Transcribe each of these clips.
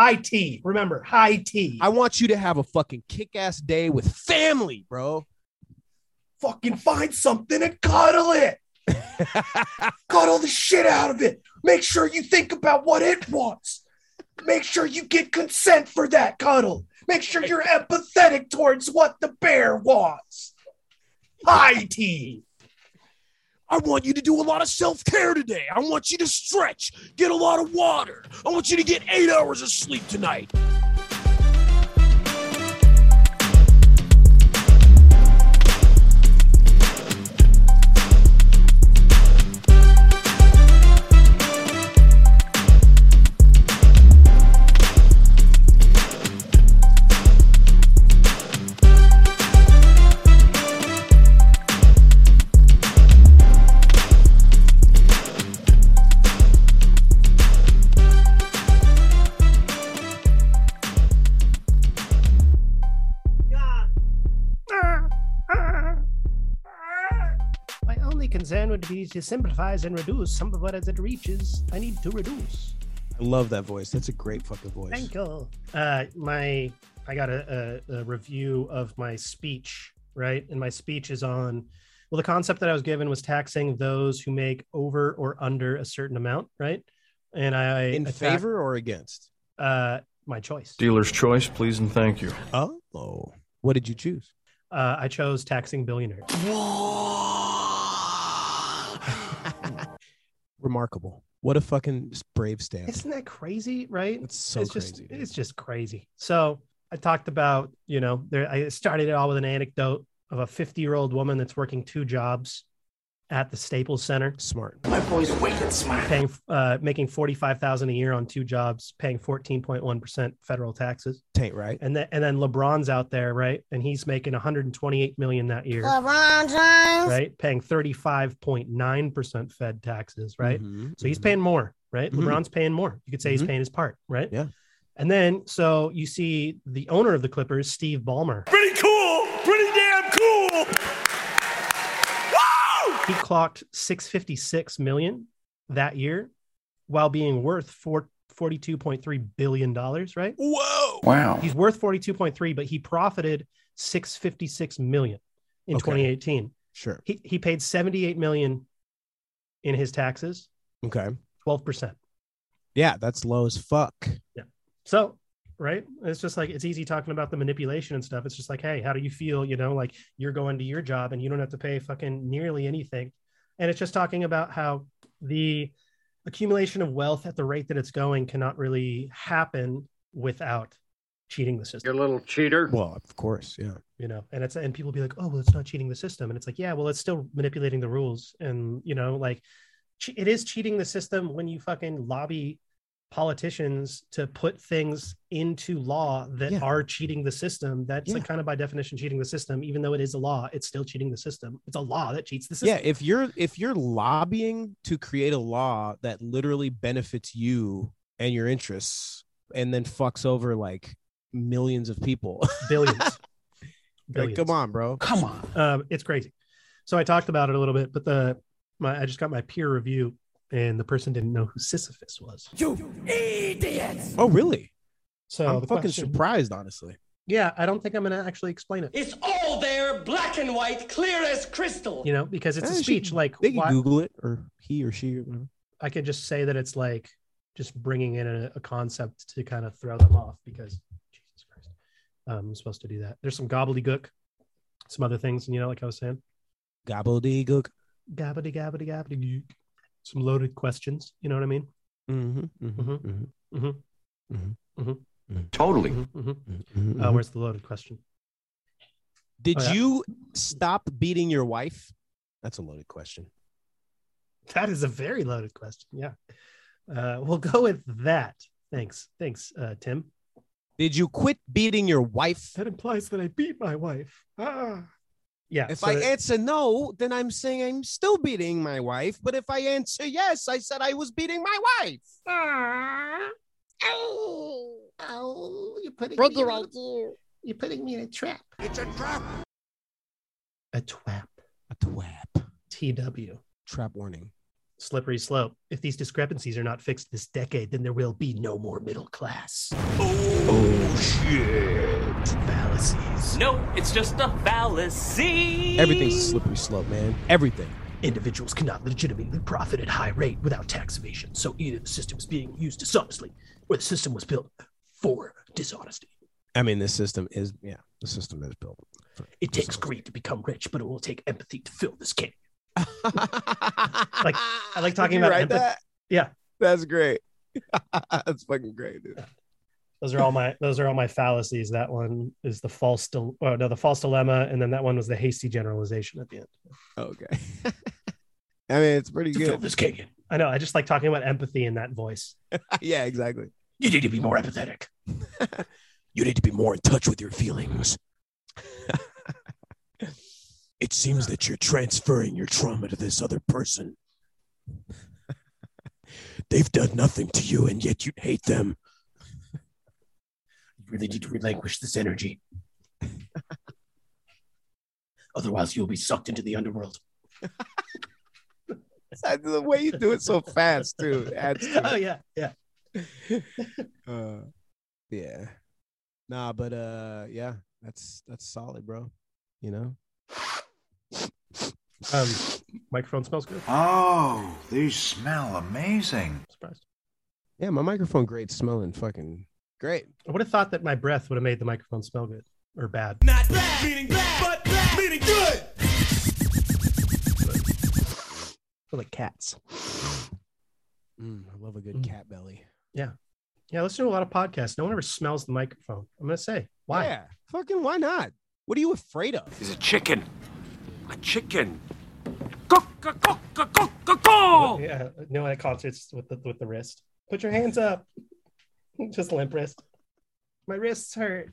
high tea. Remember, high tea. I want you to have a fucking kick ass day with family, bro. fucking find something and cuddle it. cuddle the shit out of it. Make sure you think about what it wants. Make sure you get consent for that cuddle. Make sure you're empathetic towards what the bear wants. High tea. I want you to do a lot of self care today. I want you to stretch, get a lot of water. I want you to get eight hours of sleep tonight. Concern would to simplify and reduce some of what as it reaches. I need to reduce. I love that voice. That's a great fucking voice. Thank you. Uh, my, I got a, a, a review of my speech, right? And my speech is on. Well, the concept that I was given was taxing those who make over or under a certain amount, right? And I In attacked, favor or against? uh, my choice. Dealer's choice, please and thank you. Oh, what did you choose? Uh, I chose taxing billionaires. Remarkable. What a fucking brave stance. Isn't that crazy, right? It's so it's crazy. just dude. it's just crazy. So I talked about, you know, there I started it all with an anecdote of a 50 year old woman that's working two jobs at the Staples Center, smart. My boy's wicked smart. paying uh, making 45,000 a year on two jobs, paying 14.1 percent federal taxes, Taint right. and then and then LeBron's out there, right, and he's making 128 million that year, LeBron James. right, paying 35.9 percent Fed taxes, right. Mhm, So he's mhm. paying more, right? Mhm. LeBron's paying more. You could say he's Mhm. paying his part, right? Yeah. And then so you see the owner of the Clippers, Steve Ballmer. Pretty cool. Pretty damn cool. He clocked 656 million that year while being worth four, 42.3 billion dollars, right? Whoa. Wow. He's worth 42.3, but he profited 656 million in Okay. 2018. Sure. He he paid 78 million in his taxes, Okay. 12%. Yeah, that's low as fuck. Yeah. So, right? It's just like it's easy talking about the manipulation and stuff. It's just like, hey, how do you feel? You know, like you're going to your job and you don't have to pay fucking nearly anything. And it's just talking about how the accumulation of wealth at the rate that it's going cannot really happen without cheating the system. You little cheater. Well, of course. Yeah. You know, and it's and people be like, oh, well, it's not cheating the system, and it's like, yeah, well, it's still manipulating the rules, and you know, like it is cheating the system when you fucking lobby politicians to put things into law that Yeah. are cheating the system. That's like kind of by definition cheating the system, even though it is a law, it's still cheating the system. It's a law that cheats the system. Yeah, if you're if you're lobbying to create a law that literally benefits you and your interests and then fucks over like millions of people. billions. like, come on, bro. Come on. um, it's crazy. So I talked about it a little bit, but the my I just got my peer review, and the person didn't know who Sisyphus was. You idiots! Oh, really? So I'm the fucking question- surprised, honestly. Yeah, I don't think I'm gonna actually explain it. It's all there, black and white, clear as crystal. You know, because it's Eh, a she- speech. Like They can why- Google it or he or she or whatever. I could just say that it's like just bringing in a, a concept to kind of throw them off because Jesus Christ, um, I'm supposed to do that. There's some gobbledygook, some other things, and you know, like I was saying, Gobbledygook. gabbity gabbity gabbity, some loaded questions. You know what I mean? Mm-hmm, Mhm. mm-hmm, Totally. Mhm, mhm. mm-hmm. Uh, where's the loaded question? Did Oh, yeah. you stop beating your wife? That's a loaded question. That is a very loaded question. Yeah, uh, we'll go with that. Thanks, thanks, uh, Tim. Did you quit beating your wife? That implies that I beat my wife. Ah. Yeah. If so- I answer no, then I'm saying I'm still beating my wife. But if I answer yes, I said I was beating my wife. Oh, oh, you're putting what me in I a- do? You're putting me in a trap. It's a trap. A twap. A twap. TW. Trap warning. Slippery slope. If these discrepancies are not fixed this decade, then there will be no more middle class. Oh shit. Fallacies. No, it's just a fallacy. Everything's a slippery slope, man. Everything. Individuals cannot legitimately profit at high rate without tax evasion. So either the system is being used dishonestly, or the system was built for dishonesty. I mean, this system is yeah, the system is built. for It takes greed to become rich, but it will take empathy to fill this can. like I like talking about empath- that. Yeah. that's great. that's fucking great, dude. Those are all my those are all my fallacies. That one is the false dil- oh no, the false dilemma, and then that one was the hasty generalization at the end. Okay. I mean, it's pretty To fill good. this can. I know. I just like talking about empathy in that voice. yeah, exactly. You need to be more empathetic. You need to be more in touch with your feelings. It seems that you're transferring your trauma to this other person. They've done nothing to you, and yet you hate them. You really need to relinquish this energy. Otherwise, you'll be sucked into the underworld. the way you do it so fast, too. Adds to oh yeah, yeah. uh, yeah. Nah, but uh, yeah, that's that's solid, bro. You know. Um, microphone smells good. Oh, these smell amazing. Surprised. Yeah, my microphone great smelling fucking great. I would have thought that my breath would have made the microphone smell good or bad. Not bad, meaning bad, but bad, meaning good. For like cats. Mm, I love a good Mm. cat belly. Yeah. Yeah, I listen to a lot of podcasts. No one ever smells the microphone. I'm gonna say why. Yeah, fucking why not? What are you afraid of? He's a chicken. A chicken. Go, go, go, go, go, go, go. Yeah, no at concerts with the with the wrist. Put your hands up. Just limp wrist. My wrists hurt.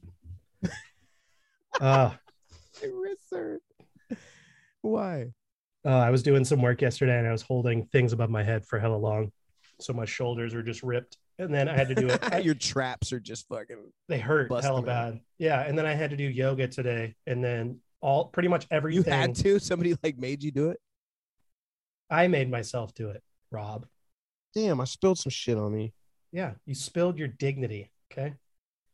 uh, My wrists hurt. Why? uh, I was doing some work yesterday and I was holding things above my head for hella long, so my shoulders were just ripped. And then I had to do it. I- Your traps are just fucking. they hurt Bust hella them out. bad. Yeah, and then I had to do yoga today, and then all pretty much everything. You had to. Somebody like made you do it. I made myself do it, Rob. Damn, I spilled some shit on me. Yeah, you spilled your dignity. Okay.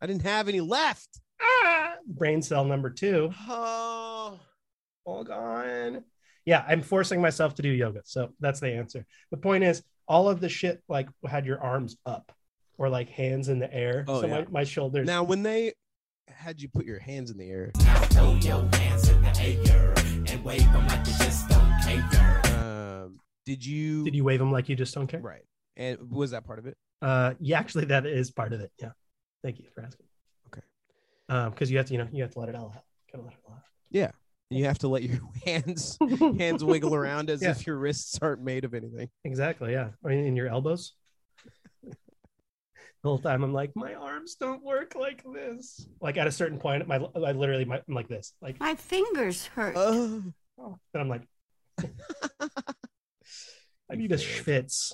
I didn't have any left. Ah, brain cell number two. Oh, all gone. Yeah, I'm forcing myself to do yoga. So that's the answer. The point is, all of the shit like had your arms up or like hands in the air. Oh, so yeah. my, my shoulders. now when they had you put your hands in the air, um, did you? Did you wave them like you just don't care? Right. And was that part of it? Uh, yeah, actually, that is part of it. Yeah. Thank you for asking. Okay. Um, because you have to, you know, you have to let it all out. Gotta let it all out. Yeah. You have to let your hands hands wiggle around as Yeah. if your wrists aren't made of anything. exactly. Yeah. Or in, in your elbows. The whole time I'm like, my arms don't work like this. Like at a certain point, my I literally my, I'm like this. Like My fingers hurt. Oh, and I'm like, I need a schwitz.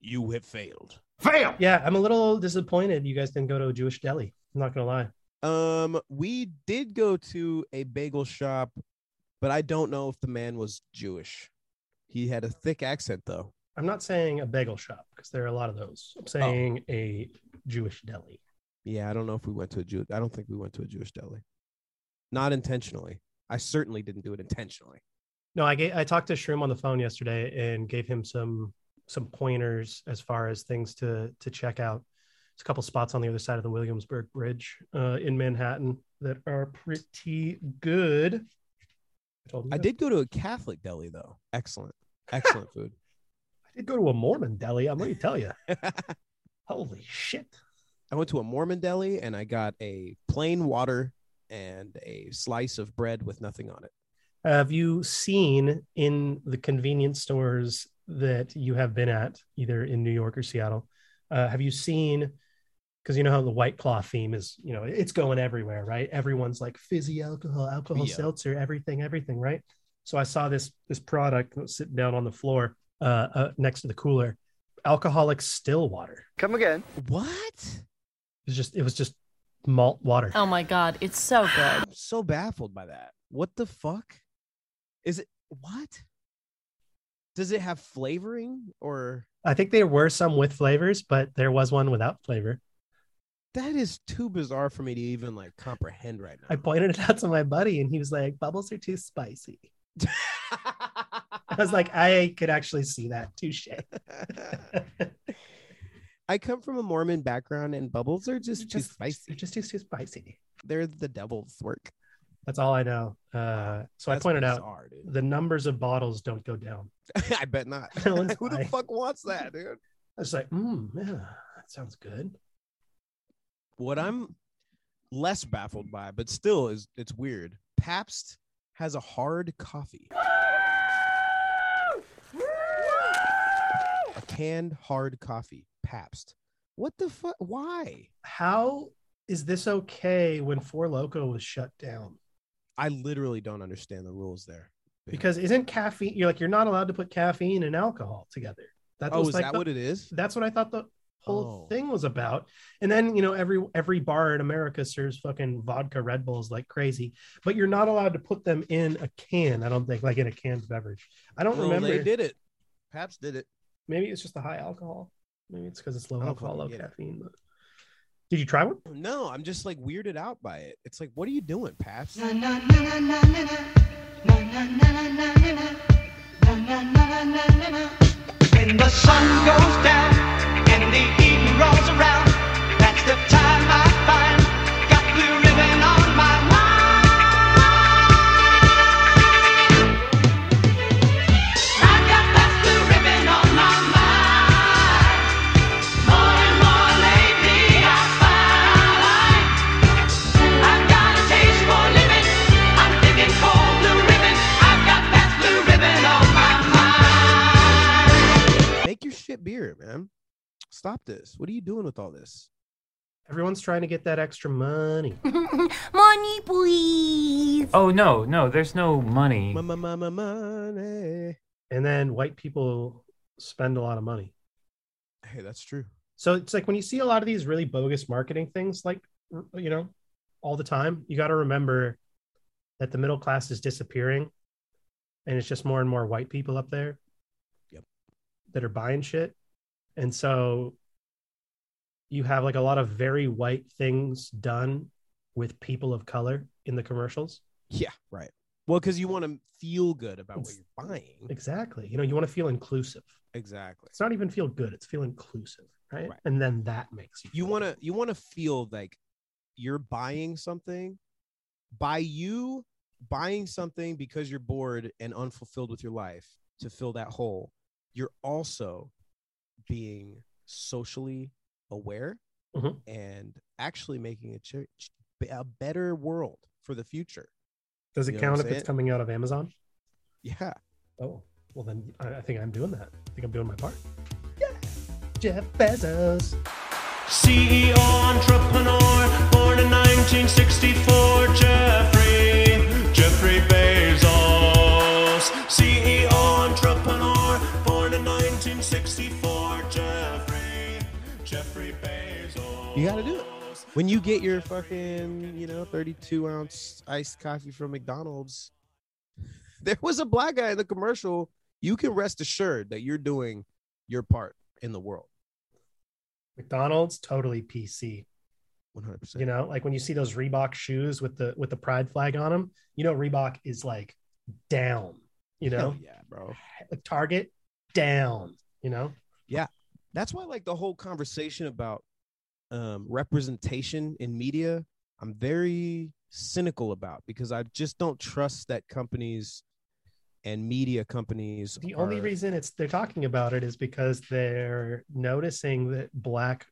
you have failed. Fail! Yeah, I'm a little disappointed you guys didn't go to a Jewish deli. I'm not gonna lie. Um, we did go to a bagel shop, but I don't know if the man was Jewish. He had a thick accent though. I'm not saying a bagel shop because there are a lot of those. I'm saying a Jewish deli. Yeah, I don't know if we went to a Jew. I don't think we went to a Jewish deli. Not intentionally. I certainly didn't do it intentionally. No, I gave, I talked to Shroom on the phone yesterday and gave him some some pointers as far as things to to check out. There's a couple spots on the other side of the Williamsburg Bridge uh, in Manhattan that are pretty good. I, I did go to a Catholic deli though. Excellent, excellent food. Did go to a Mormon deli. I'm going to tell you. Holy shit! I went to a Mormon deli and I got a plain water and a slice of bread with nothing on it. Have you seen in the convenience stores that you have been at, either in New York or Seattle? Uh, have you seen? Because you know how the White Claw theme is, you know, it's going everywhere, right? Everyone's like fizzy alcohol, alcohol Yeah. seltzer, everything, everything, right? So I saw this this product sitting down on the floor uh, uh, next to the cooler, alcoholic still water. Come again. What? It was just it was just malt water. Oh my god, it's so good. I'm so baffled by that. What the fuck? Is it what? Does it have flavoring or I think there were some with flavors, but there was one without flavor. that is too bizarre for me to even like comprehend right now. I pointed it out to my buddy, and he was like, "Bubbles are too spicy." I was like, "I could actually see that. Touche." I come from a Mormon background, and bubbles are just, too spicy. They're just too, too spicy. They're the devil's work. That's all I know. Uh, so I That's pointed out dude. the numbers of bottles don't go down. I bet not. No Who the fuck wants that, dude? I was like, mm, yeah, that sounds good. What I'm less baffled by, but still is it's weird. Pabst has a hard coffee. Canned hard coffee. Pabst. What the fuck? Why? How is this okay when Four Loco was shut down? I literally don't understand the rules there. Because isn't caffeine? You're like you're not allowed to put caffeine and alcohol together. That oh, is like that the- what it is? That's what I thought the whole Oh. thing was about. And then you know every every bar in America serves fucking vodka Red Bulls like crazy, but you're not allowed to put them in a can. I don't think like in a canned beverage. I don't remember. They did it. Pabst did it. Maybe it's just the high alcohol. Maybe it's because it's low I don't alcohol, low fucking get it. caffeine. But... Did you try one? No, I'm just like weirded out by it. It's like, what are you doing, Pabst? When the sun goes down and the evening rolls around, that's the time mind. Make your shit beer, man. Stop this. What are you doing with all this? Everyone's trying to get that extra money. Money, please. Oh no, no, there's no money. Mama, mama, money. And then white people spend a lot of money. Hey, that's true. So it's like when you see a lot of these really bogus marketing things, like, you know, all the time, you got to remember that the middle class is disappearing and it's just more and more white people up there Yep. That are buying shit. And so you have like a lot of very white things done with people of color in the commercials. Yeah, right. Well, because you want to feel good about what you're buying. Exactly. You know, you want to feel inclusive. Exactly. It's not even feel good, it's feel inclusive, right? Right. And then that makes you You want to you want to feel like you're buying something by you buying something because you're bored and unfulfilled with your life to fill that hole. You're also being socially aware Mhm. and actually making a, ch- ch- a better world for the future. Does it you count if I'm it's coming out of Amazon? Yeah. Oh, well then I, I think I'm doing that. I think I'm doing my part. Yeah, Jeff Bezos. CEO entrepreneur, born in 1964, Jeffrey, Jeffrey Bezos. You got to do it. When you get your fucking, you know, 32 ounce iced coffee from McDonald's, there was a black guy in the commercial. You can rest assured that you're doing your part in the world. McDonald's totally PC. 100%. You know, like when you see those Reebok shoes with the with the pride flag on them, you know Reebok is like down. You know, Hell yeah, bro. Target down. You know, Yeah. That's why, like, the whole conversation about um, representation in media, I'm very cynical about because I just don't trust that companies and media companies. the only reason it's they're talking about it is because they're noticing that black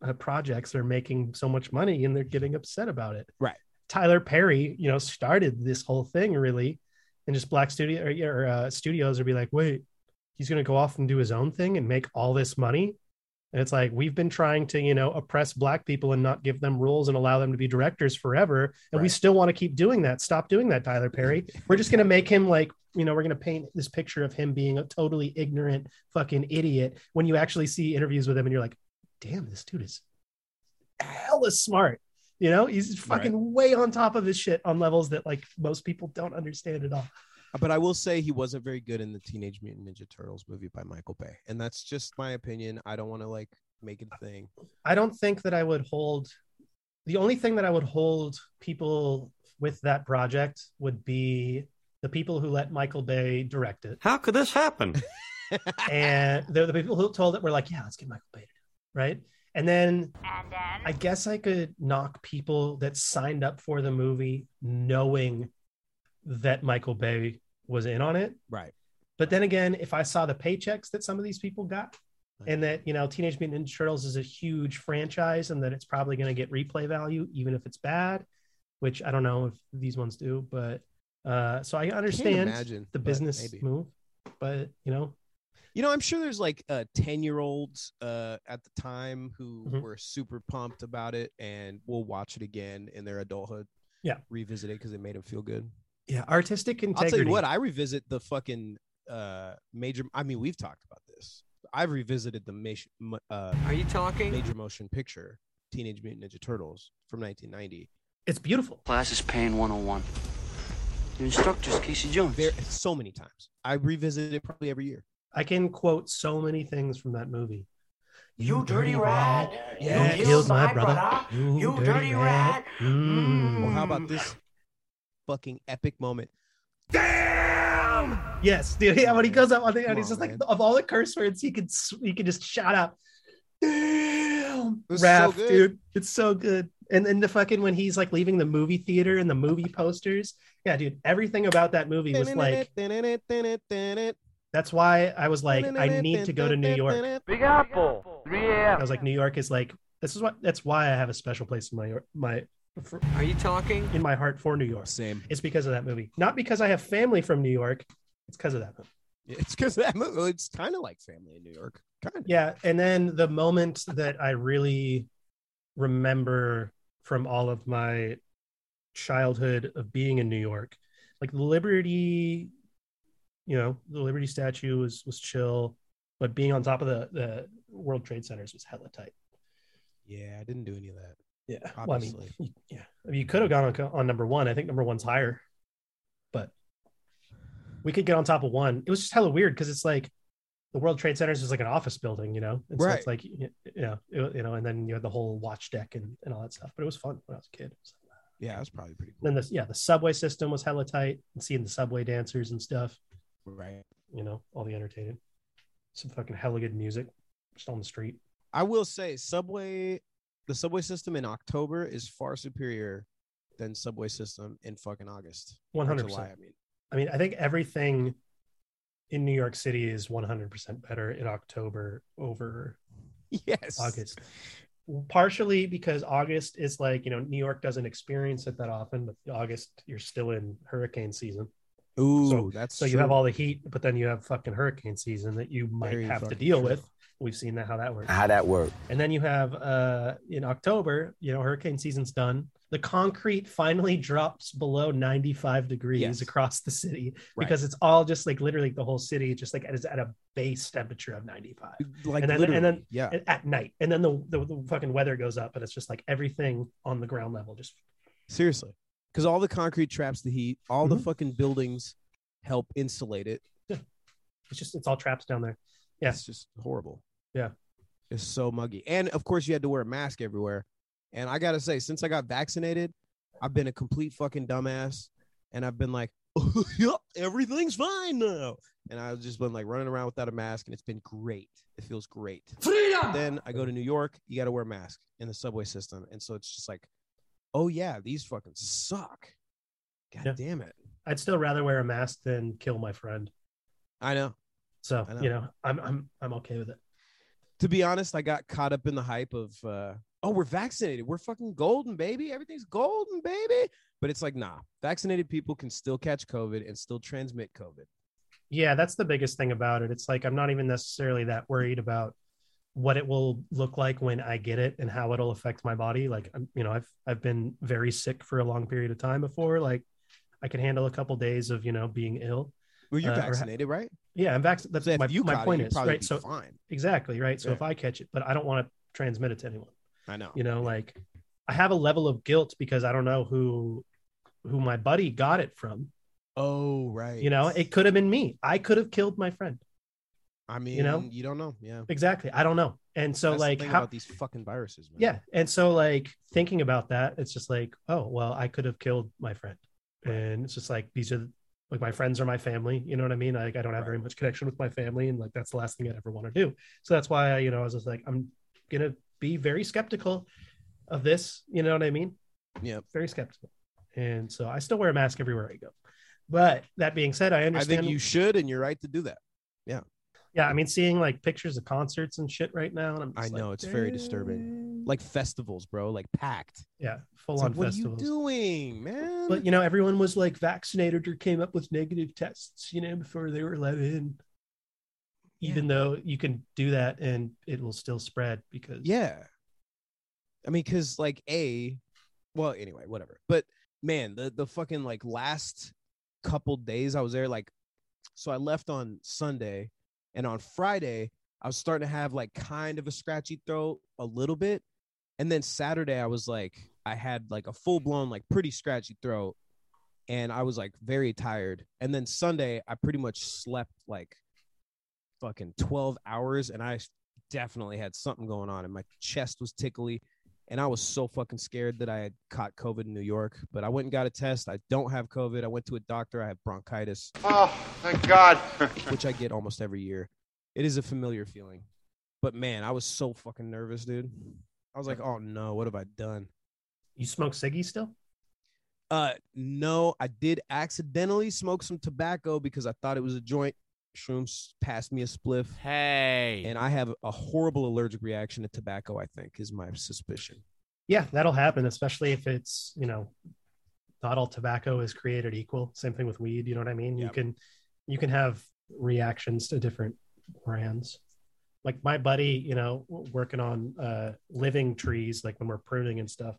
uh, projects are making so much money and they're getting upset about it. Right. Tyler Perry, you know, started this whole thing really, and just black studio or, or uh, studios would be like, wait, he's going to go off and do his own thing and make all this money. And it's like we've been trying to, you know, oppress black people and not give them rules and allow them to be directors forever, and we still want to keep doing that. Stop doing that, Tyler Perry. We're just going to make him like, you know, we're going to paint this picture of him being a totally ignorant fucking idiot. When you actually see interviews with him, and you're like, damn, this dude is hella smart. You know, he's fucking way on top of his shit on levels that like most people don't understand at all. But I will say he wasn't very good in the Teenage Mutant Ninja Turtles movie by Michael Bay, and that's just my opinion. I don't want to like make it a thing. I don't think that I would hold. The only thing that I would hold people with that project would be the people who let Michael Bay direct it, How could this happen? and they're the people who told it were like, "Yeah, let's get Michael Bay," to do it," right? And then I guess I could knock people that signed up for the movie knowing that Michael Bay was in on it. Right. But then again, if I saw the paychecks that some of these people got, and that you know Teenage Mutant Ninja Turtles is a huge franchise, and that it's probably going to get replay value even if it's bad, which I don't know if these ones do, but uh, so I understand imagine, the business maybe. move, but you know, You know, I'm sure there's like uh, 10 year olds uh, at the time who Mhm. were super pumped about it and will watch it again in their adulthood. Yeah. Revisit it because it made them feel good. Yeah, artistic integrity. I'll tell you what, I revisit the fucking uh, major. I mean, we've talked about this. I've revisited the major, uh, Are you talking? major motion picture, Teenage Mutant Ninja Turtles from 1990. it's beautiful. Class is paying 101. Your instructor's Casey Jones. There, so many times. I revisit it probably every year. I can quote so many things from that movie. You dirty rat. Yeah, You killed killed my my brother. brother. You, You dirty, dirty rat. rat. Mm. Or how about this fucking epic moment? Damn! Yes, dude. Yeah, when he goes up on the Come and he's on, just like man. of all the curse words he could he could just shout out. Damn, It was so dude, it's so good. And then the fucking when he's like leaving the movie theater and the movie posters, yeah, dude, everything about that movie was like. That's why I was like, I need to go to New York. Big Apple. 3 I was like, New York is like this is what that's why I have a special place in my my for, Are you talking? in my heart for New York. Same. It's because of that movie, not because I have family from New York. It's because of that movie. It's because that movie. It's kind of like family in New York. Kind of. Yeah, and then the moment that I really remember from all of my childhood of being in New York, like the Liberty, you know, the Liberty statue was was chill, but being on top of the the World Trade Centers was hella tight. Yeah, I didn't do any of that. Yeah, well, I mean, yeah, I mean, you could have gone on, on number one. I think number one's higher, but we could get on top of one. It was just hella weird because it's like the World Trade Centers is just like an office building, you know, and so Right. it's like you know, it- you know, and then you had the whole watch deck and, and all that stuff. But it was fun when I was a kid. So- Yeah, it was probably pretty cool. Then the yeah, the subway system was hella tight, and seeing the subway dancers and stuff. Right. You know, all the entertainment. some fucking hella good music just on the street. I will say, subway, the subway system in October is far superior than subway system in fucking August. 100%. I mean, I mean, I think everything in New York City is 100% better in October over yes. August. Partially because August is like, you know, New York doesn't experience it that often, but August, you're still in hurricane season. Ooh, So- that's So you have all the heat, but then you have fucking hurricane season that you might Very have to deal true. with. We've seen that how that works. How that work? And then you have uh in October, you know, hurricane season's done. The concrete finally drops below 95 degrees Yes. across the city Right. because it's all just like literally the whole city just like is at a base temperature of 95 like and then- literally, and then- yeah, at- at night. And then the, the the fucking weather goes up and it's just like everything on the ground level just seriously, because all the concrete traps the heat, all the Mhm. fucking buildings help insulate it. it's just it's all traps down there. Yeah. It's just horrible. Yeah. It's so muggy. And of course, you had to wear a mask everywhere. And I got to say, since I got vaccinated, I've been a complete fucking dumbass. And I've been like, yep, everything's fine now. And I've just been like running around without a mask. And it's been great. It feels great. Freedom! Then I go to New York, you got to wear a mask in the subway system. And so it's just like, oh, yeah, these fucking suck. God Yeah. damn it. I'd still rather wear a mask than kill my friend. I know. So, I know. you know, I'm I'm I'm okay with it. To be honest, I got caught up in the hype of, uh, oh, we're vaccinated. We're fucking golden, baby. Everything's golden, baby. But it's like, nah, vaccinated people can still catch COVID and still transmit COVID. Yeah, that's the biggest thing about it. It's like I'm not even necessarily that worried about what it will look like when I get it and how it'll affect my body. Like, you know, I've I've been very sick for a long period of time before. Like, I can handle a couple days of you know being ill. Well, you're Uh, or vaccinated, right? Yeah, I'm vaccinated. That's So my, you my point it, is right. So fine. exactly right. So Yeah. if I catch it, but I don't want to transmit it to anyone. I know. You know, like I have a level of guilt because I don't know who who my buddy got it from. Oh, right. You know, it could have been me. I could have killed my friend. I mean, you know? you don't know. Yeah. Exactly. I don't know. And so That's like thing how about these fucking viruses, man. yeah. And so like thinking about that, it's just like, oh, well, I could have killed my friend. And it's just like these are like my friends are my family. You know what I mean? Like I don't have very much connection with my family, and like that's the last thing I'd ever want to do. So that's why I, you know, I was just like, I'm gonna be very skeptical of this. You know what I mean? Yeah. Very skeptical. And so I still wear a mask everywhere I go. But that being said, I understand I think you should, and you're right to do that. Yeah. yeah, I mean, seeing like pictures of concerts and shit right now, and I'm I know like, it's very disturbing. Like festivals, bro, like packed. yeah, full It's on like, what are you doing, man? But you know, everyone was like vaccinated or came up with negative tests, you know, before they were let in. Even though you can do that and it will still spread because yeah. I mean, cause like a, well, anyway, whatever. But man, the the fucking like last couple days I was there, like, so I left on Sunday, and on Friday I was starting to have like kind of a scratchy throat a little bit, and then Saturday I was like, I had like a full blown like pretty scratchy throat, and I was like very tired, and then Sunday I pretty much slept like fucking 12 hours and I definitely had something going on and my chest was tickly and I was so fucking scared that I had caught COVID in New York, but I went and got a test. I don't have COVID. I went to a doctor. I have bronchitis, Oh, thank God. which I get almost every year. It is a familiar feeling. But man, I was so fucking nervous, dude. I was like, "Oh no, what have I done?" you smoke ciggies still? Uh no, I did accidentally smoke some tobacco because I thought it was a joint. Shrooms passed me a spliff. Hey. And I have a horrible allergic reaction to tobacco, I think, is my suspicion. Yeah, that'll happen, especially if it's, you know, not all tobacco is created equal. Same thing with weed, you know what I mean? You can you can have reactions to different brands. Like my buddy, you know, working on uh living trees, like when we're pruning and stuff.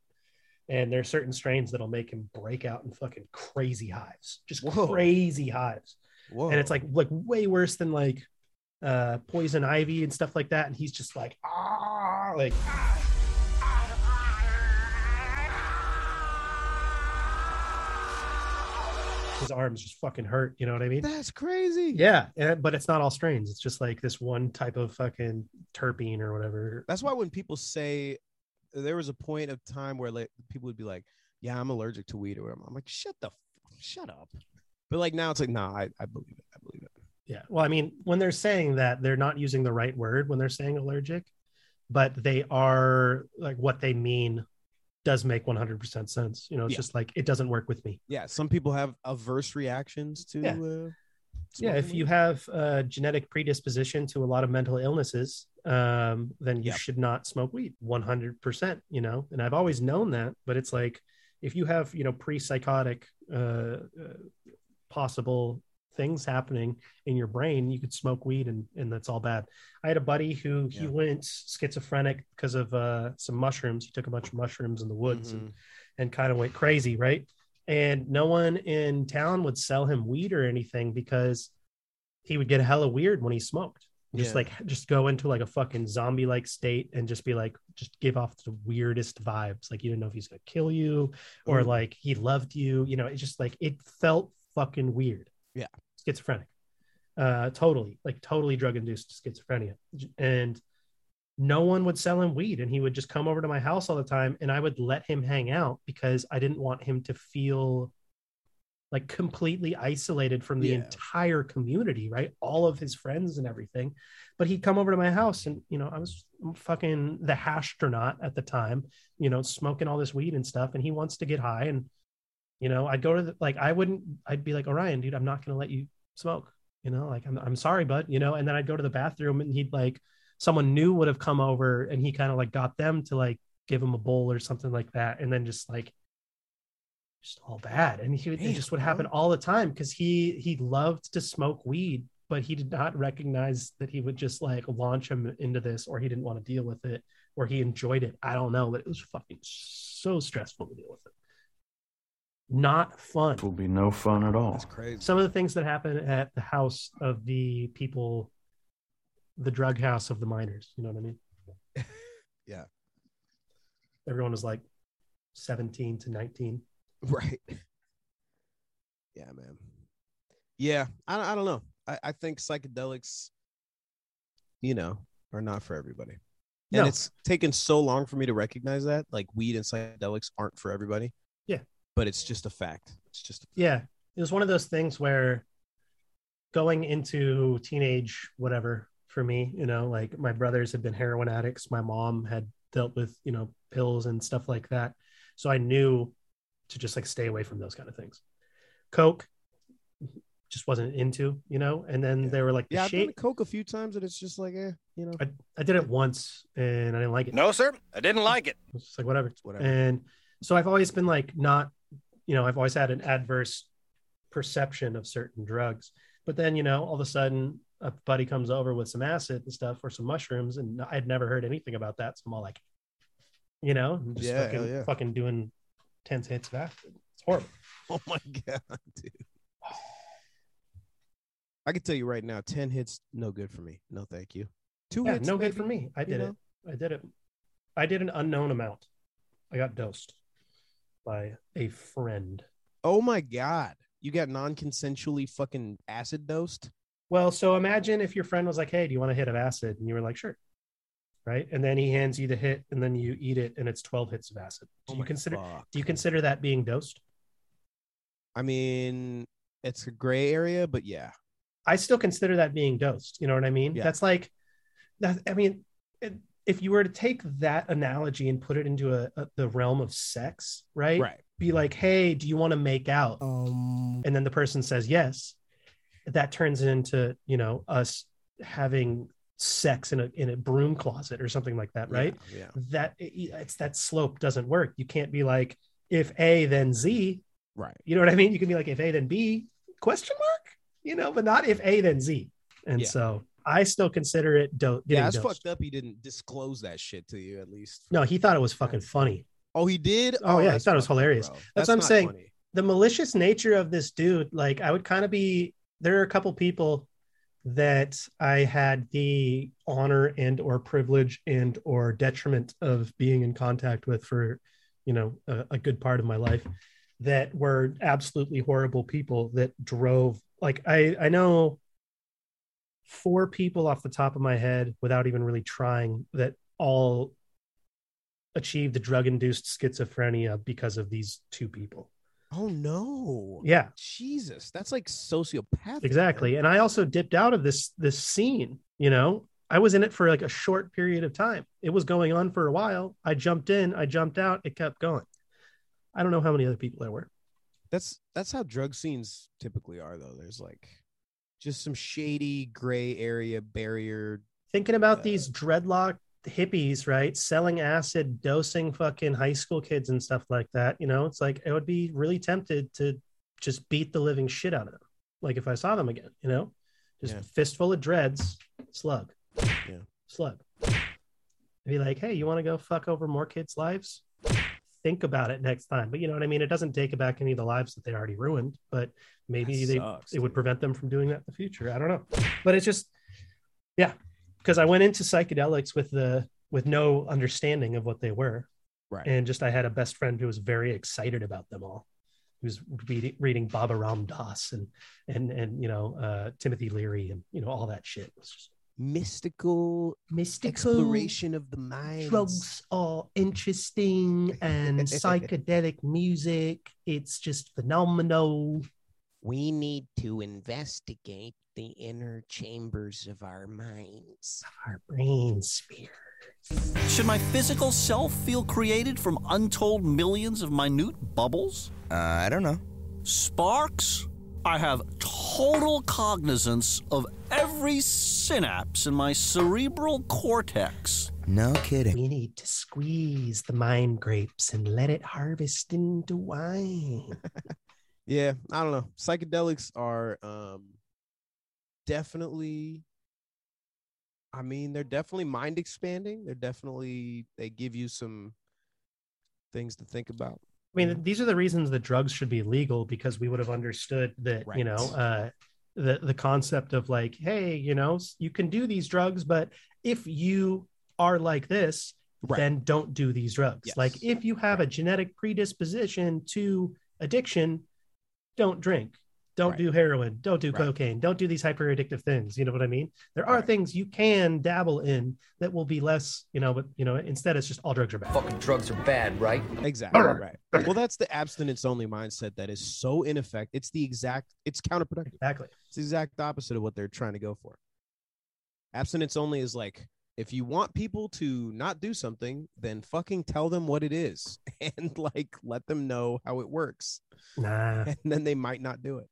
And there are certain strains that'll make him break out in fucking crazy hives, just Whoa. crazy hives. Whoa. And it's like like way worse than like uh poison ivy and stuff like that. And he's just like ah like his arms just fucking hurt. You know what I mean? that's crazy. Yeah, and, but it's not all strains. It's just like this one type of fucking terpene or whatever. That's why when people say there was a point of time where like people would be like, "Yeah, I'm allergic to weed," or whatever. I'm like, "Shut the, f- shut up." But like now it's like, "Nah, I, I believe it. I believe it." Yeah. Well, I mean, when they're saying that, they're not using the right word when they're saying allergic, but they are like what they mean does make 100% sense. You know, it's Yeah. just like it doesn't work with me. Yeah, some people have averse reactions to. Yeah. Uh, yeah if you have a genetic predisposition to a lot of mental illnesses um, then you Yep. should not smoke weed 100% you know and i've always known that but it's like if you have you know pre-psychotic uh, uh, possible things happening in your brain you could smoke weed and, and that's all bad i had a buddy who he went schizophrenic because of uh, some mushrooms he took a bunch of mushrooms in the woods and, and kind of went crazy right and no one in town would sell him weed or anything because he would get hella weird when he smoked. Just Yeah. like just go into like a fucking zombie like state and just be like just give off the weirdest vibes. Like you didn't know if he's gonna kill you or Ooh. like he loved you. You know, it's just like it felt fucking weird. Yeah. Schizophrenic. Uh totally, like totally drug induced schizophrenia. And no one would sell him weed and he would just come over to my house all the time and I would let him hang out because I didn't want him to feel like completely isolated from the Yeah. entire community, right? All of his friends and everything. But he'd come over to my house and, you know, I was fucking the astronaut at the time, you know, smoking all this weed and stuff. And he wants to get high. And, you know, I'd go to the, like, I wouldn't, I'd be like, Orion, dude, I'm not going to let you smoke, you know, like, I'm, I'm sorry, bud, you know, and then I'd go to the bathroom and he'd like, someone new would have come over and he kind of like got them to like give him a bowl or something like that. And then just like, just all bad. And he would, it Damn, just would bro. happen all the time because he he loved to smoke weed, but he did not recognize that he would just like launch him into this, or he didn't want to deal with it, or he enjoyed it. I don't know, but it was fucking so stressful to deal with it. Not fun. It will be no fun at all. That's crazy. Some of the things that happen at the house of the people, the drug house of the miners. You know what I mean? Yeah. Everyone was like seventeen to nineteen. Right. Yeah, man. Yeah, I, I don't know. I, I think psychedelics, you know, are not for everybody. And No. it's taken so long for me to recognize that. Like weed and psychedelics aren't for everybody. Yeah. But it's just a fact. It's just Yeah, it was one of those things where going into teenage whatever for me, you know, like my brothers had been heroin addicts, my mom had dealt with, you know, pills and stuff like that. So I knew to just like stay away from those kind of things. Coke just wasn't into, you know, and then Yeah. they were like the yeah. I've done coke a few times, and it's just like, eh, you know, I, I did it once and I didn't like it. No, sir, I didn't like it. It's just like whatever. It's whatever. And so I've always been like not, you know, I've always had an adverse perception of certain drugs. But then, you know, all of a sudden a buddy comes over with some acid and stuff or some mushrooms, and I'd never heard anything about that. So I'm all like, you know, just Yeah, fucking, yeah. fucking doing 10 hits of acid. It's horrible. oh my god, dude. I can tell you right now, ten hits, no good for me. No, thank you. Two Yeah, hits, no good for me. I you did know? it. I did it. I did an unknown amount. I got dosed by a friend. Oh my god, you got non-consensually fucking acid dosed. Well, so imagine if your friend was like, "Hey, do you want a hit of acid?" and you were like, "Sure." Right? And then he hands you the hit and then you eat it and it's 12 hits of acid. Do Oh you consider fuck. do you consider that being dosed? I mean, it's a gray area, but yeah. I still consider that being dosed. You know what I mean? Yeah. That's like that I mean, it, if you were to take that analogy and put it into a, a the realm of sex, right? Right. Be like, "Hey, do you want to make out?" Um. and then the person says yes that turns into you know us having sex in a in a broom closet or something like that right Yeah. that it's that slope doesn't work you can't be like if a then z Right. you know what i mean you can be like if a then b question mark you know but not if a then z and Yeah. so i still consider it do- getting Yeah, it's fucked up. He didn't disclose that shit to you, at least. no he thought it was fucking funny Oh, he did. Oh, yeah, oh, he thought it was hilarious. bro. That's what I'm saying. funny. the malicious nature of this dude like i would kind of be there are a couple people that i had the honor and or privilege and or detriment of being in contact with for you know a, a good part of my life that were absolutely horrible people that drove like i i know four people off the top of my head without even really trying that all achieved the drug induced schizophrenia because of these two people. Oh no. yeah. Jesus, that's like sociopathic. exactly. man. and i also dipped out of this this scene you know? I was in it for like a short period of time. It was going on for a while. I jumped in. I jumped out. It kept going. I don't know how many other people there were. That's that's how drug scenes typically are, though. There's like just some shady gray area barrier. thinking about Uh, these dreadlock hippies right selling acid dosing fucking high school kids and stuff like that you know it's like i would be really tempted to just beat the living shit out of them like if i saw them again you know just Yeah. fistful of dreads slug Yeah. slug be like hey you want to go fuck over more kids lives think about it next time but you know what i mean? It doesn't take back any of the lives that they already ruined but maybe That they sucks, it would prevent them from doing that in the future. I don't know. But it's just yeah because i went into psychedelics with the with no understanding of what they were. Right. and just i had a best friend who was very excited about them all. He was reading, reading Baba Ram Dass and and and you know uh timothy leary and you know all that shit. It was just Mystical mystical exploration of the mind. drugs are interesting and psychedelic music it's just phenomenal We need to investigate the inner chambers of our minds. our brain sphere Should my physical self feel created from untold millions of minute bubbles? Uh, I don't know. Sparks? I have total cognizance of every synapse in my cerebral cortex. No kidding. we need to squeeze the mind grapes and let it harvest into wine Yeah, I don't know. Psychedelics are um definitely I mean, they're definitely mind expanding. They're definitely they give you some things to think about. I mean, these are the reasons that drugs should be legal because we would have understood that, you know, uh, the the concept of like, hey, you know, you can do these drugs, but if you are like this, Right. then don't do these drugs. Yes. Like, if you have a genetic predisposition to addiction, don't drink, don't Right. do heroin, don't do Right. cocaine, don't do these hyper addictive things. You know what I mean? There are Right. things you can dabble in that will be less, you know, but you know, instead it's just all drugs are bad. Fucking drugs are bad, right? Exactly. Right. Well, that's the abstinence only mindset that is so ineffective. It's the exact. It's counterproductive. Exactly. It's the exact opposite of what they're trying to go for. Abstinence only is like if you want people to not do something, then fucking tell them what it is and like let them know how it works, Nah. and then they might not do it.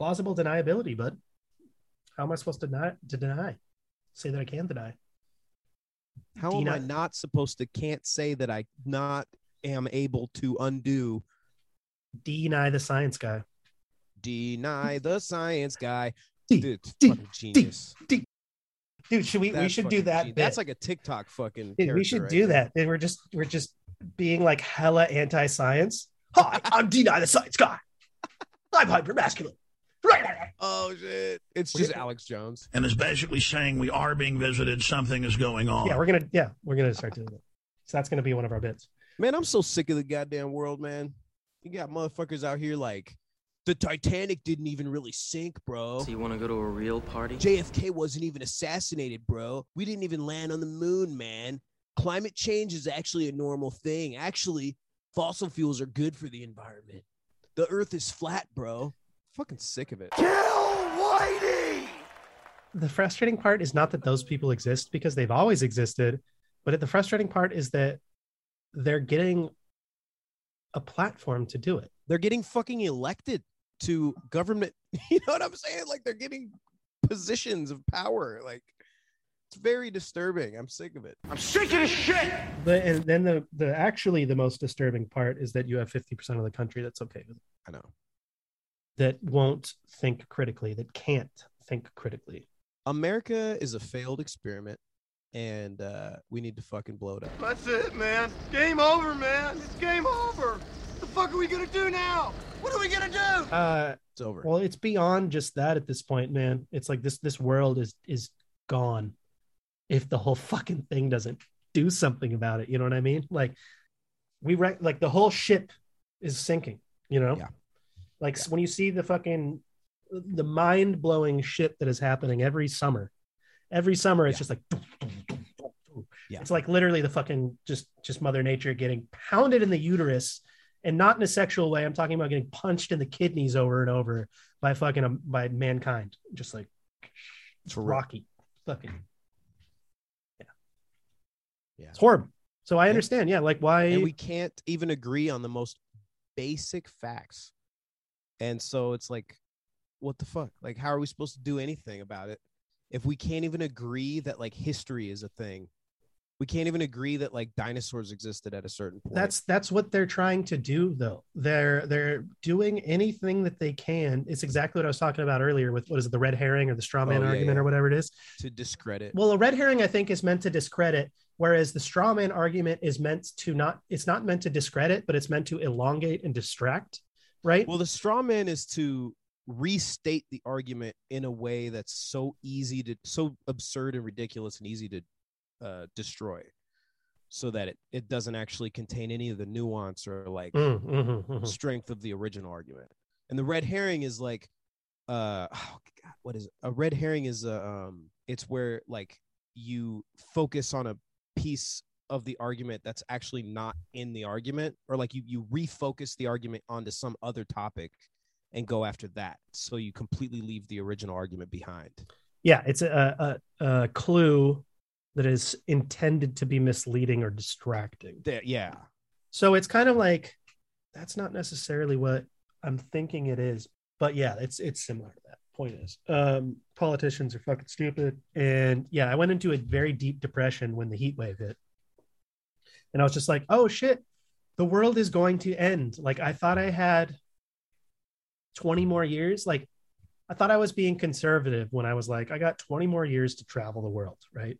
Plausible deniability, bud. How am I supposed to not to deny? Say that I can deny. How am I not supposed to can't say that I not am able to undo Deny the science guy. deny the science guy? D- Dude, D- genius. Dude, should we we should do that genius. That's like a TikTok fucking. Dude, we should right do there. that. And we're just we're just being like hella anti-science. Hi, I'm Deny the Science Guy. I'm hyper masculine. Oh shit! It's just Alex Jones. and it's basically saying we are being visited, something is going on. Yeah, we're gonna yeah, we're gonna start doing that. So that's gonna be one of our bits. Man, I'm so sick of the goddamn world, man. You got motherfuckers out here like the Titanic didn't even really sink, bro. So you want to go to a real party? JFK wasn't even assassinated, bro. We didn't even land on the moon, man. Climate change is actually a normal thing. Actually, fossil fuels are good for the environment. The earth is flat, bro. Fucking sick of it. Kill Whitey! The frustrating part is not that those people exist because they've always existed, but the frustrating part is that they're getting a platform to do it. They're getting fucking elected to government. You know what I'm saying? Like they're getting positions of power. Like it's very disturbing. I'm sick of it. I'm sick of this shit. The, and then the the actually the most disturbing part is that you have 50% of the country that's okay with it, I know. That won't think critically, that can't think critically. America is a failed experiment, and uh, we need to fucking blow it up. That's it, man. Game over, man. It's game over. What the fuck are we gonna do now? What are we gonna do? Uh It's over. well, it's beyond just that at this point, man. It's like this this world is is gone if the whole fucking thing doesn't do something about it. You know what I mean? Like we re- like the whole ship is sinking. You know, Yeah. Like when you see the fucking the mind blowing shit that is happening every summer. Every summer, it's Yeah. just like Yeah. it's like literally the fucking just just Mother Nature getting pounded in the uterus, and not in a sexual way. I'm talking about getting punched in the kidneys over and over by fucking um, by mankind, just like it's rocky, fucking Yeah. Yeah. It's horrible. So I Yeah. understand, yeah, like why and we can't even agree on the most basic facts. And so it's like, what the fuck? Like, how are we supposed to do anything about it if we can't even agree that like history is a thing? We can't even agree that like dinosaurs existed at a certain point. that's that's what they're trying to do though they're they're doing anything that they can it's exactly what i was talking about earlier with what is it the red herring or the straw oh, man Oh, yeah, argument yeah. or whatever it is to discredit. well a red herring i think is meant to discredit whereas the straw man argument is meant to not it's not meant to discredit but it's meant to elongate and distract right Well, the straw man is to restate the argument in a way that's so easy to, so absurd and ridiculous and easy to uh, destroy, so that it it doesn't actually contain any of the nuance or like Mm, mhm, mhm. strength of the original argument. And the red herring is like, uh, oh God, what is it? a red herring? Is a um, it's where like you focus on a piece of the argument that's actually not in the argument, or like you you refocus the argument onto some other topic and go after that, so you completely leave the original argument behind. yeah it's a, a, a clue that is intended to be misleading or distracting. Yeah, So it's kind of like that's not necessarily what I'm thinking it is, but yeah, it's it's similar to that. Point is, um, politicians are fucking stupid, and yeah, I went into a very deep depression when the heat wave hit, and I was just like, oh shit, the world is going to end. Like I thought I had 20 more years. Like I thought I was being conservative when I was like, I got 20 more years to travel the world, right?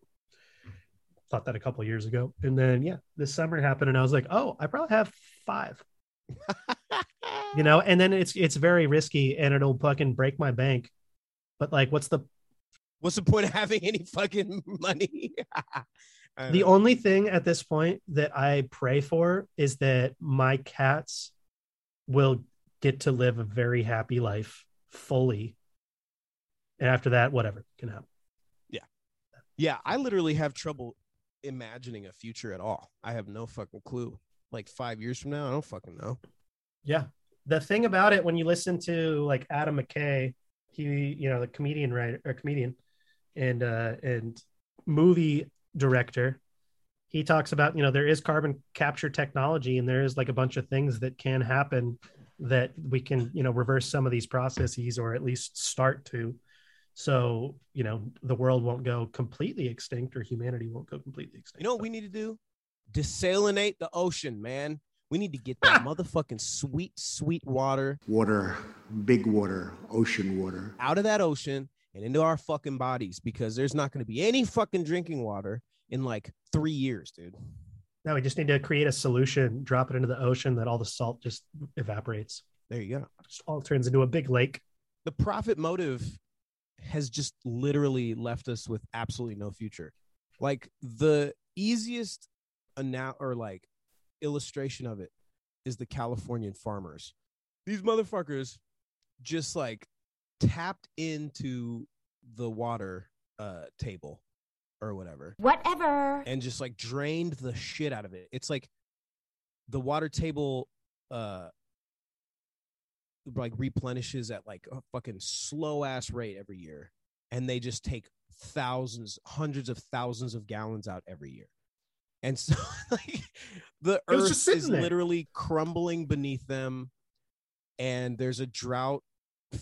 Thought that a couple years ago. And then, yeah, this summer happened, and I was like, oh, I probably have five. you know, and then it's it's very risky and it'll fucking break my bank. But like, what's the what's the point of having any fucking money? The only thing at this point that I pray for is that my cats will get to live a very happy life fully. And after that, whatever can happen. Yeah. Yeah, I literally have trouble imagining a future at all. I have no fucking clue. Like five years from now, I don't fucking know. Yeah. The thing about it when you listen to like Adam McKay, he you know, the comedian writer or comedian and uh and movie director, he talks about, you know, there is carbon capture technology and there is like a bunch of things that can happen that we can, you know, reverse some of these processes or at least start to. So, you know, the world won't go completely extinct or humanity won't go completely extinct. You know what we need to do? Desalinate the ocean, man. We need to get that ah! motherfucking sweet, sweet water Water, big water, ocean water. out of that ocean and into our fucking bodies because there's not going to be any fucking drinking water in like three years, dude. No, we just need to create a solution, drop it into the ocean that all the salt just evaporates. There you go. It just all turns into a big lake. The profit motive has just literally left us with absolutely no future. Like the easiest ana- or like illustration of it is the Californian farmers. These motherfuckers just like tapped into the water uh table or whatever Whatever. and just like drained the shit out of it. It's like the water table uh like replenishes at like a fucking slow ass rate every year and they just take thousands hundreds of thousands of gallons out every year and so like the earth is there. literally crumbling beneath them and there's a drought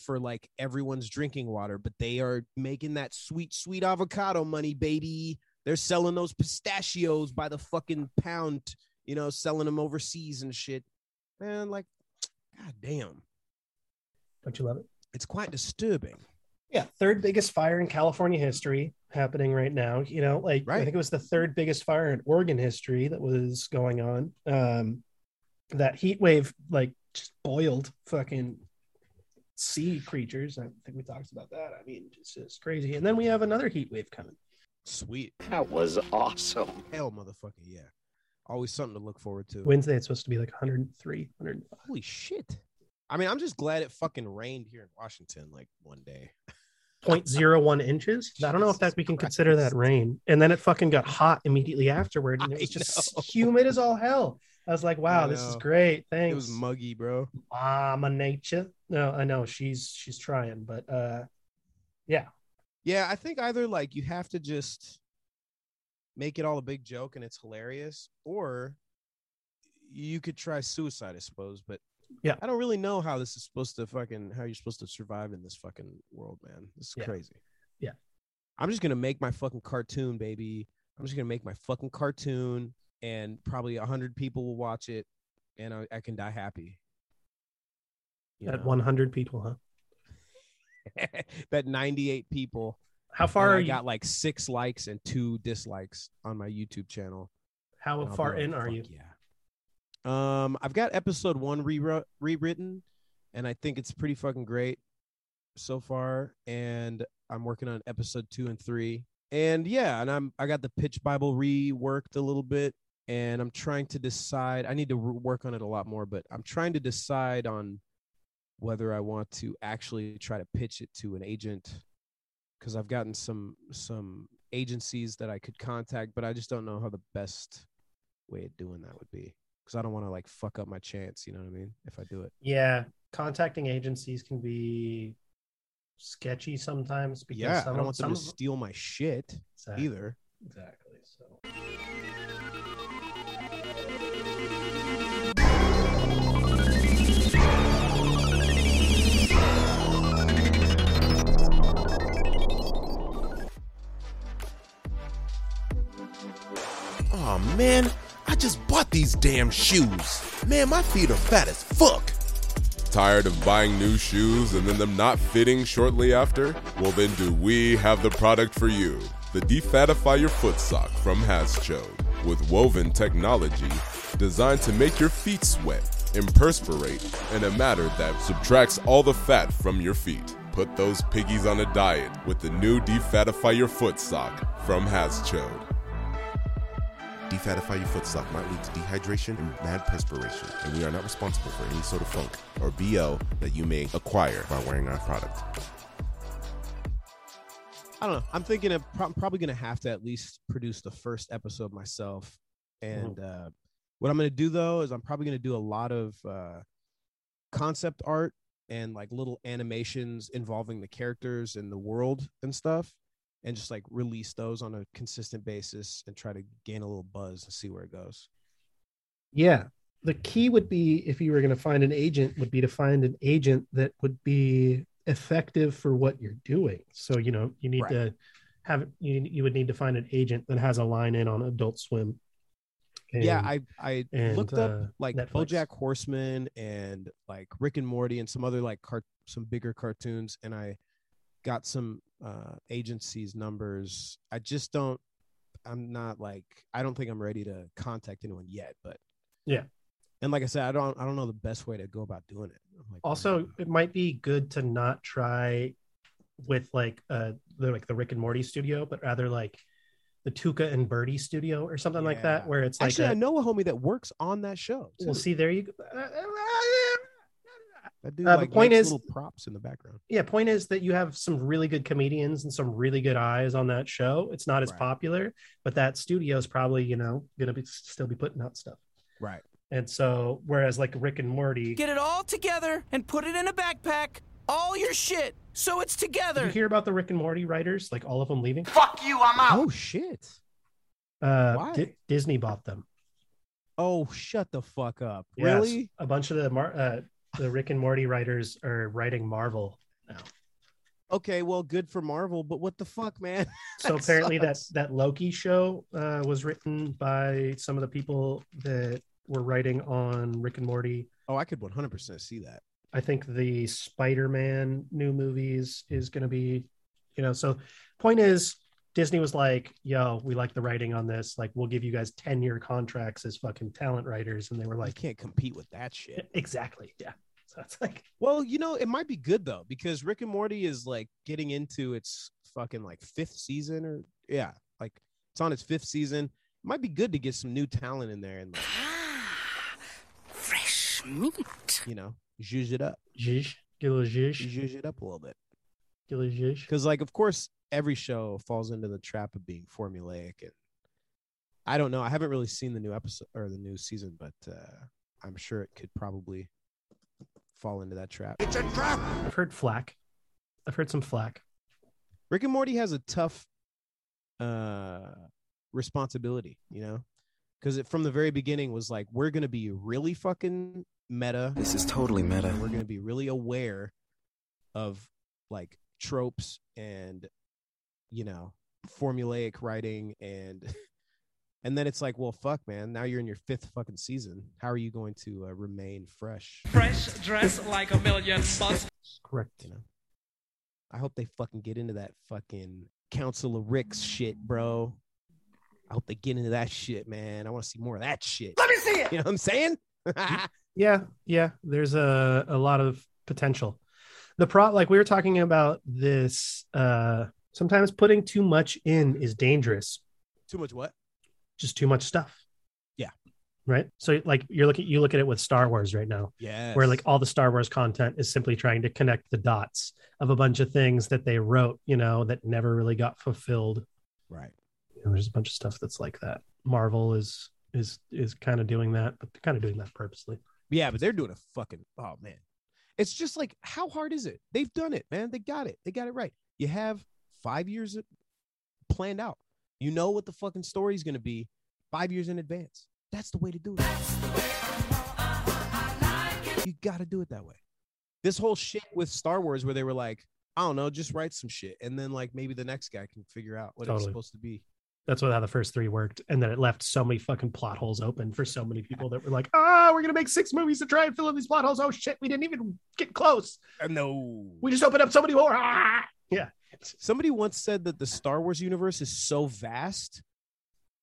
for like everyone's drinking water but they are making that sweet sweet avocado money baby they're selling those pistachios by the fucking pound you know selling them overseas and shit man like god damn Don't you love it? it's quite disturbing Yeah, third biggest fire in California history happening right now. You know, like I think it was the third biggest fire in Oregon history that was going on. Um, that heat wave like just boiled fucking sea creatures. I think we talked about that. I mean, it's just crazy. And then we have another heat wave coming. sweet That was awesome. hell motherfucker yeah always something to look forward to Wednesday it's supposed to be like 103, 105. holy shit i mean i'm just glad it fucking rained here in washington like one day 0.01 inches. I don't know if that we can consider that rain. And then it fucking got hot immediately afterward, and it was just know. humid as all hell. I was like, wow, this is great. Thanks. it was muggy bro Mama nature. No, I know she's she's trying, but uh yeah. Yeah, I think either like you have to just make it all a big joke and it's hilarious, or you could try suicide, I suppose. But Yeah. I don't really know how this is supposed to fucking how you're supposed to survive in this fucking world, man. This is Yeah. crazy. Yeah. I'm just gonna make my fucking cartoon, baby. I'm just gonna make my fucking cartoon, and probably a hundred people will watch it, and I, I can die happy. You At know? 100 people, huh? that 98 people How far are I you? got like six likes and two dislikes on my YouTube channel. How And I'll be far like, in are you? Yeah. Um, I've got episode one rewrote rewritten, and I think it's pretty fucking great so far. And I'm working on episode two and three. And yeah, and I'm I got the pitch Bible reworked a little bit, and I'm trying to decide. I need to work on it a lot more, but I'm trying to decide on whether I want to actually try to pitch it to an agent because I've gotten some some agencies that I could contact, but I just don't know how the best way of doing that would be because I don't want to like fuck up my chance. You know what I mean? If I do it, Yeah, contacting agencies can be sketchy sometimes because yeah, I don't want them to steal my shit Exactly. either. Exactly. So Oh man, I just bought these damn shoes. Man, my feet are fat as fuck. Tired of buying new shoes and then them not fitting shortly after? Well, then do we have the product for you? The Defatify Your Foot Sock from Haschode. With woven technology designed to make your feet sweat, imperspirate, in a manner that subtracts all the fat from your feet. Put those piggies on a diet with the new Defatify Your Foot Sock from Haschode. Defatify your foot sock might lead to dehydration and mad perspiration, and we are not responsible for any sort of funk or BO that you may acquire by wearing our product. I don't know. I'm thinking of pro- probably going to have to at least produce the first episode myself. And uh, what I'm going to do though is I'm probably going to do a lot of uh, concept art and like little animations involving the characters and the world and stuff, and just like release those on a consistent basis and try to gain a little buzz and see where it goes. Yeah. The key would be if you were going to find an agent, would be to find an agent that would be effective for what you're doing. So, you know, you need Right. to have you, you would need to find an agent that has a line in on Adult Swim. yeah, I I and, looked up uh, like Netflix. BoJack Horseman and like Rick and Morty and some other like cart some bigger cartoons, and I got some uh agencies numbers. I just don't. I'm not like I don't think I'm ready to contact anyone yet, but Yeah. And like I said, I don't I don't know the best way to go about doing it. I'm like, also it might be good to not try with like uh the like the Rick and Morty studio, but rather like the Tuca and Bertie studio or something like that, where it's like actually a- I know a homie that works on that show. Well, too. see, there you go. That dude uh, the point makes is- little props in the background. Yeah, point is that you have some really good comedians and some really good eyes on that show. It's not as Right. popular, but that studio is probably you know gonna be still be putting out stuff. Right. And so, whereas like Rick and Morty, Get it all together and put it in a backpack. All your shit, so it's did together. you hear about the Rick and Morty writers? Like all of them leaving. Fuck you, I'm out. Oh shit. Uh, Why? Di- Disney bought them. Oh, shut the fuck up. Yes, Really? a bunch of the Mar- uh, the Rick and Morty writers are writing Marvel now. Okay, well, good for Marvel, but what the fuck, man? So That apparently that sucks. that Loki show uh, was written by some of the people that were writing on Rick and Morty. Oh, I could 100% see that. I think the Spider-Man new movies is going to be, you know, so point is Disney was like, yo, we like the writing on this. Like, we'll give you guys 10 year contracts as fucking talent writers. And they were like, can't compete with that shit. exactly. Yeah. So it's like, Well, you know, it might be good though because Rick and Morty is like getting into its fucking like fifth season or yeah, like it's on its fifth season. It might be good to get some new talent in there and like, Fresh meat. you know, zhuzh it up, zhish, get a little zhish, zhuzh it up a little bit. get a little zhish. Because like, of course, every show falls into the trap of being formulaic and I don't know. I haven't really seen the new episode or the new season, but uh, I'm sure it could probably fall into that trap. It's a trap. I've heard flack. I've heard some flack. Rick and Morty has a tough uh responsibility, you know? Because it from the very beginning was like, we're gonna be really fucking meta. This is totally meta. We're gonna be really aware of like tropes and you know, formulaic writing and and then it's like, well, fuck, man. Now you're in your fifth fucking season. How are you going to uh, remain fresh? Fresh dress like a million bucks. Correct. You know, I hope they fucking get into that fucking Council of Ricks shit, bro. I hope they get into that shit, man. I want to see more of that shit. Let me see it. You know what I'm saying? Yeah, yeah. There's a a lot of potential. The pro like we were talking about this uh sometimes putting too much in is dangerous. Too much what? Just too much stuff. Yeah. Right? So like you're looking you look at it with Star Wars right now. Yeah. Where like all the Star Wars content is simply trying to connect the dots of a bunch of things that they wrote, you know, that never really got fulfilled. Right. You know, there's a bunch of stuff that's like that. Marvel is is is kind of doing that, but they're kind of doing that purposely. Yeah, but they're doing a fucking oh man. It's just like how hard is it? They've done it, man. They got it. They got it right. You have five years planned out. You know what the fucking story is gonna be five years in advance. That's the way to do it. You gotta do it that way. This whole shit with Star Wars where they were like, I don't know, just write some shit. And then like maybe the next guy can figure out what it's supposed to be. That's what how the first three worked, and then it left so many fucking plot holes open for so many people that were like, "Ah, we're gonna make six movies to try and fill in these plot holes." Oh shit, we didn't even get close. no. We just opened up so many more. Ah! Yeah, Somebody once said that the Star Wars universe is so vast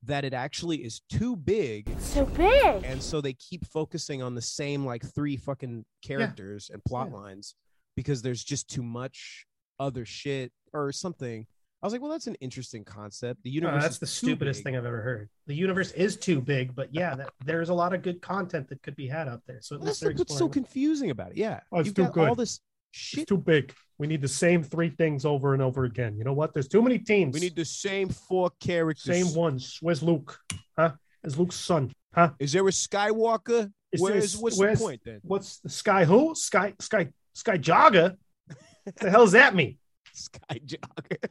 that it actually is too big. So big. And so they keep focusing on the same like three fucking characters and plot lines because there's just too much other shit or something. I was like, well, that's an interesting concept. The No, universe. that's is the too stupidest big. thing I've ever heard. The universe is too big, but yeah, that, there's a lot of good content that could be had out there. So at Well, least That's what's so confusing about it. Yeah, Oh, it's you've too got good. all this shit. It's too big. We need the same three things over and over again. You know what? There's too many teams. We need the same four characters. same ones. Where's Luke? Huh? Is Luke's son? Huh? Is there a Skywalker? Is Where's there- what's where's- the point then? What's the sky? Who? Sky? Sky? Sky Jogger? what the hell's that mean? Sky Jogger.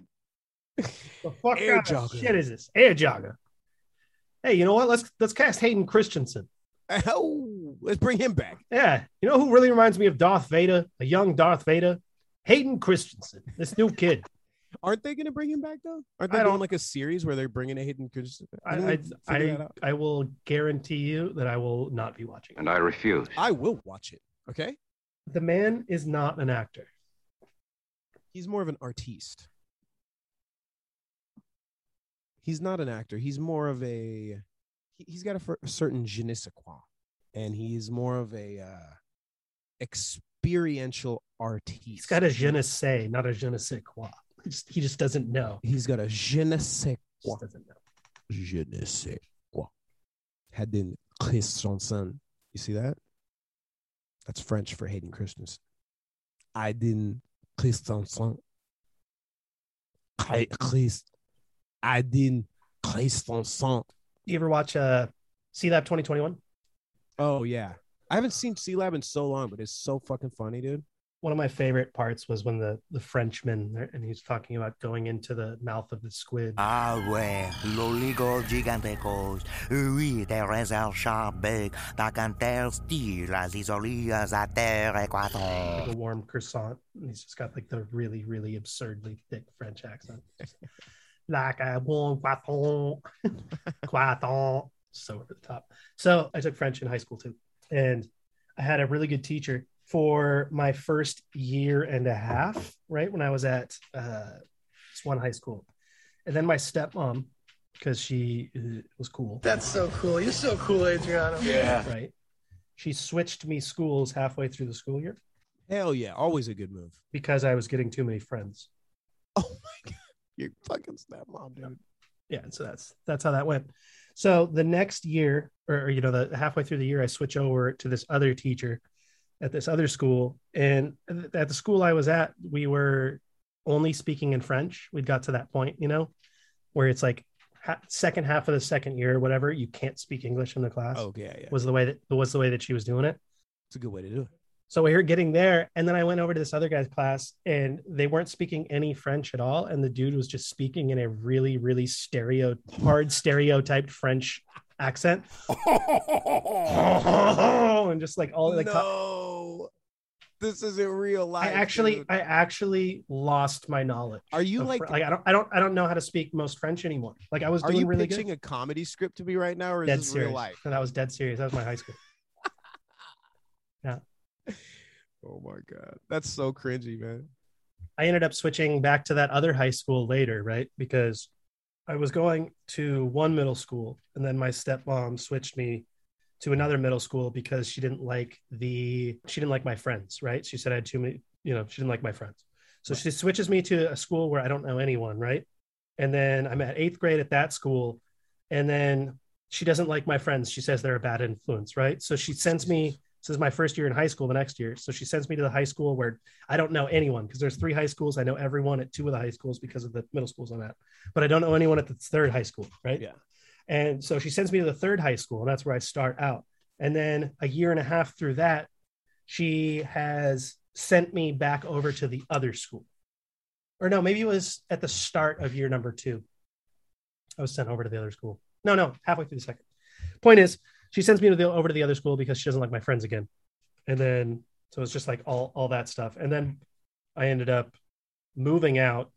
The fuck Air kind of shit is this? Air jogger. Hey, you know what? Let's let's cast Hayden Christensen. Oh, let's bring him back. Yeah, you know who really reminds me of Darth Vader, a young Darth Vader? Hayden Christensen, this new kid. Aren't they going to bring him back though? Aren't they don't- doing like a series where they're bringing a Hayden Christensen? I I, they figure that I. I will guarantee you that I will not be watching. it. And I refuse. I will watch it. Okay, The man is not an actor. he's more of an artiste. He's not an actor. He's more of a. he- He's got a, a certain je ne sais quoi, and he's more of a uh, experiential artiste. He's got a je ne sais, not a je ne sais quoi. He just, he just doesn't know. He's got a je ne sais He quoi. just doesn't know. Je ne sais quoi. Hayden Christensen. You see that? That's French for Hayden Christensen. Hayden Christensen. Chri- Christ. Hayden Christensen. You ever watch uh, Sealab 2021? Oh yeah. I haven't seen Sealab in so long, but it's so fucking funny, dude. One of my favorite parts was when the the Frenchman and he's talking about going into the mouth of the squid. Ah ouais, l'oligo gigantescos. Oui, des réserves charbées, dans un tel style, les isoliers à terre like équateur. a warm croissant. And he's just got like the really, really absurdly thick French accent. like a warm croissant. croissant. So over the top. So I took French in high school too. And I had a really good teacher for my first year and a half, right? When I was at uh Swan High School. And then my stepmom, because she uh, was cool. That's so cool. You're so cool, Adriano. Yeah. Right. She switched me schools halfway through the school year Hell yeah. Always a good move. because I was getting too many friends. Oh my God. You're fucking stepmom, dude. yeah so that's that's how that went so the next year or, you know the halfway through the year i switch over to this other teacher at this other school and at the school i was at we were only speaking in french We'd got to that point you know where it's like ha- second half of the second year or whatever you can't speak english in the class Oh yeah, yeah. was the way that was the way that she was doing it It's a good way to do it. So we were getting there, and then I went over to this other guy's class, and they weren't speaking any French at all, and the dude was just speaking in a really, really stereo, hard stereotyped French accent, and just like all like. no, this isn't real life. I actually, dude. I actually lost my knowledge. Are you of like- like I don't, I don't, I don't know how to speak most French anymore. Like I was Are doing you really pitching good. a comedy script to me right now, or is dead this serious. real life? And that was dead serious. That was my high school. yeah. Oh my god, that's so cringy, man. I ended up switching back to that other high school later, right? Because I was going to one middle school and then my stepmom switched me to another middle school because she didn't like the she didn't like my friends, right? She said I had too many, you know, she didn't like my friends. So she switches me to a school where I don't know anyone, right? And then I'm at eighth grade at that school. And then she doesn't like my friends. She says they're a bad influence, right? So she sends me, this is my first year in high school the next year. So she sends me to the high school where I don't know anyone because there's three high schools. I know everyone at two of the high schools because of the middle schools I'm at, but I don't know anyone at the third high school, right? Yeah. And so she sends me to the third high school, and that's where I start out. And then a year and a half through that, she has sent me back over to the other school. Or no, maybe it was at the start of year number two. I was sent over to the other school. No, no, halfway through the second. Point is, she sends me to the, over to the other school because she doesn't like my friends again. And then, so it's just like all, all that stuff. And then I ended up moving out,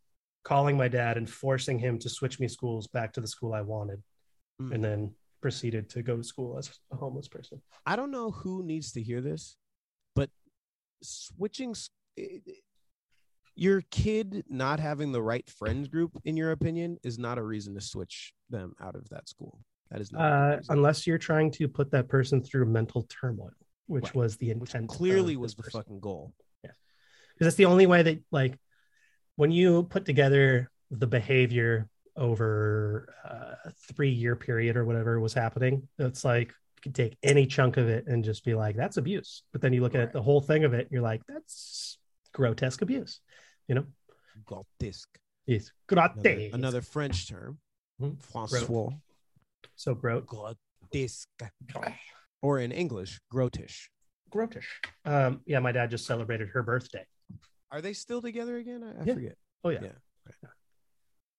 calling my dad and forcing him to switch me schools back to the school I wanted. Mm. And then proceeded to go to school as a homeless person. I don't know who needs to hear this, but switching s- it- it- your kid not having the right friends group, in your opinion, is not a reason to switch them out of that school. That is not. Uh, unless you're trying to put that person through mental turmoil, which Right. was the intent. Clearly, was the person. fucking goal. Yeah, because that's the only way that like when you put together the behavior over a three year period or whatever was happening. It's like you could take any chunk of it and just be like, that's abuse. But then you look at the whole thing of it, and you're like, that's grotesque abuse. You know? Grotesque. Yes. Another, Grotesque. another French term. Mhm. François. So grot Grotesque. Or in English, grotish. grotish. Um, yeah, my dad just celebrated her birthday. Are they still together again? I, I Yeah. forget. Oh yeah. Yeah.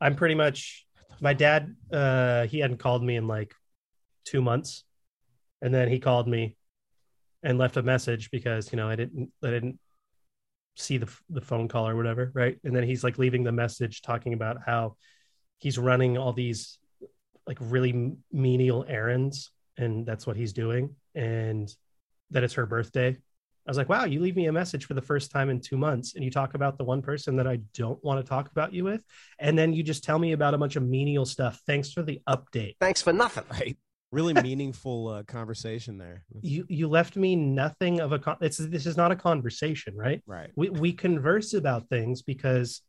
I'm pretty much my dad uh he hadn't called me in like 2 months. And then he called me and left a message because, you know, I didn't I didn't see the the phone call or whatever, right? And then he's like leaving the message talking about how he's running all these like really menial errands and that's what he's doing and that it's her birthday. I was like, wow, you leave me a message for the first time in two months and you talk about the one person that I don't want to talk about you with. And then you just tell me about a bunch of menial stuff. Thanks for the update. Thanks for nothing. Right. Really meaningful uh, conversation there. You you left me nothing of a con- it's this is not a conversation, right? Right. We we converse about things because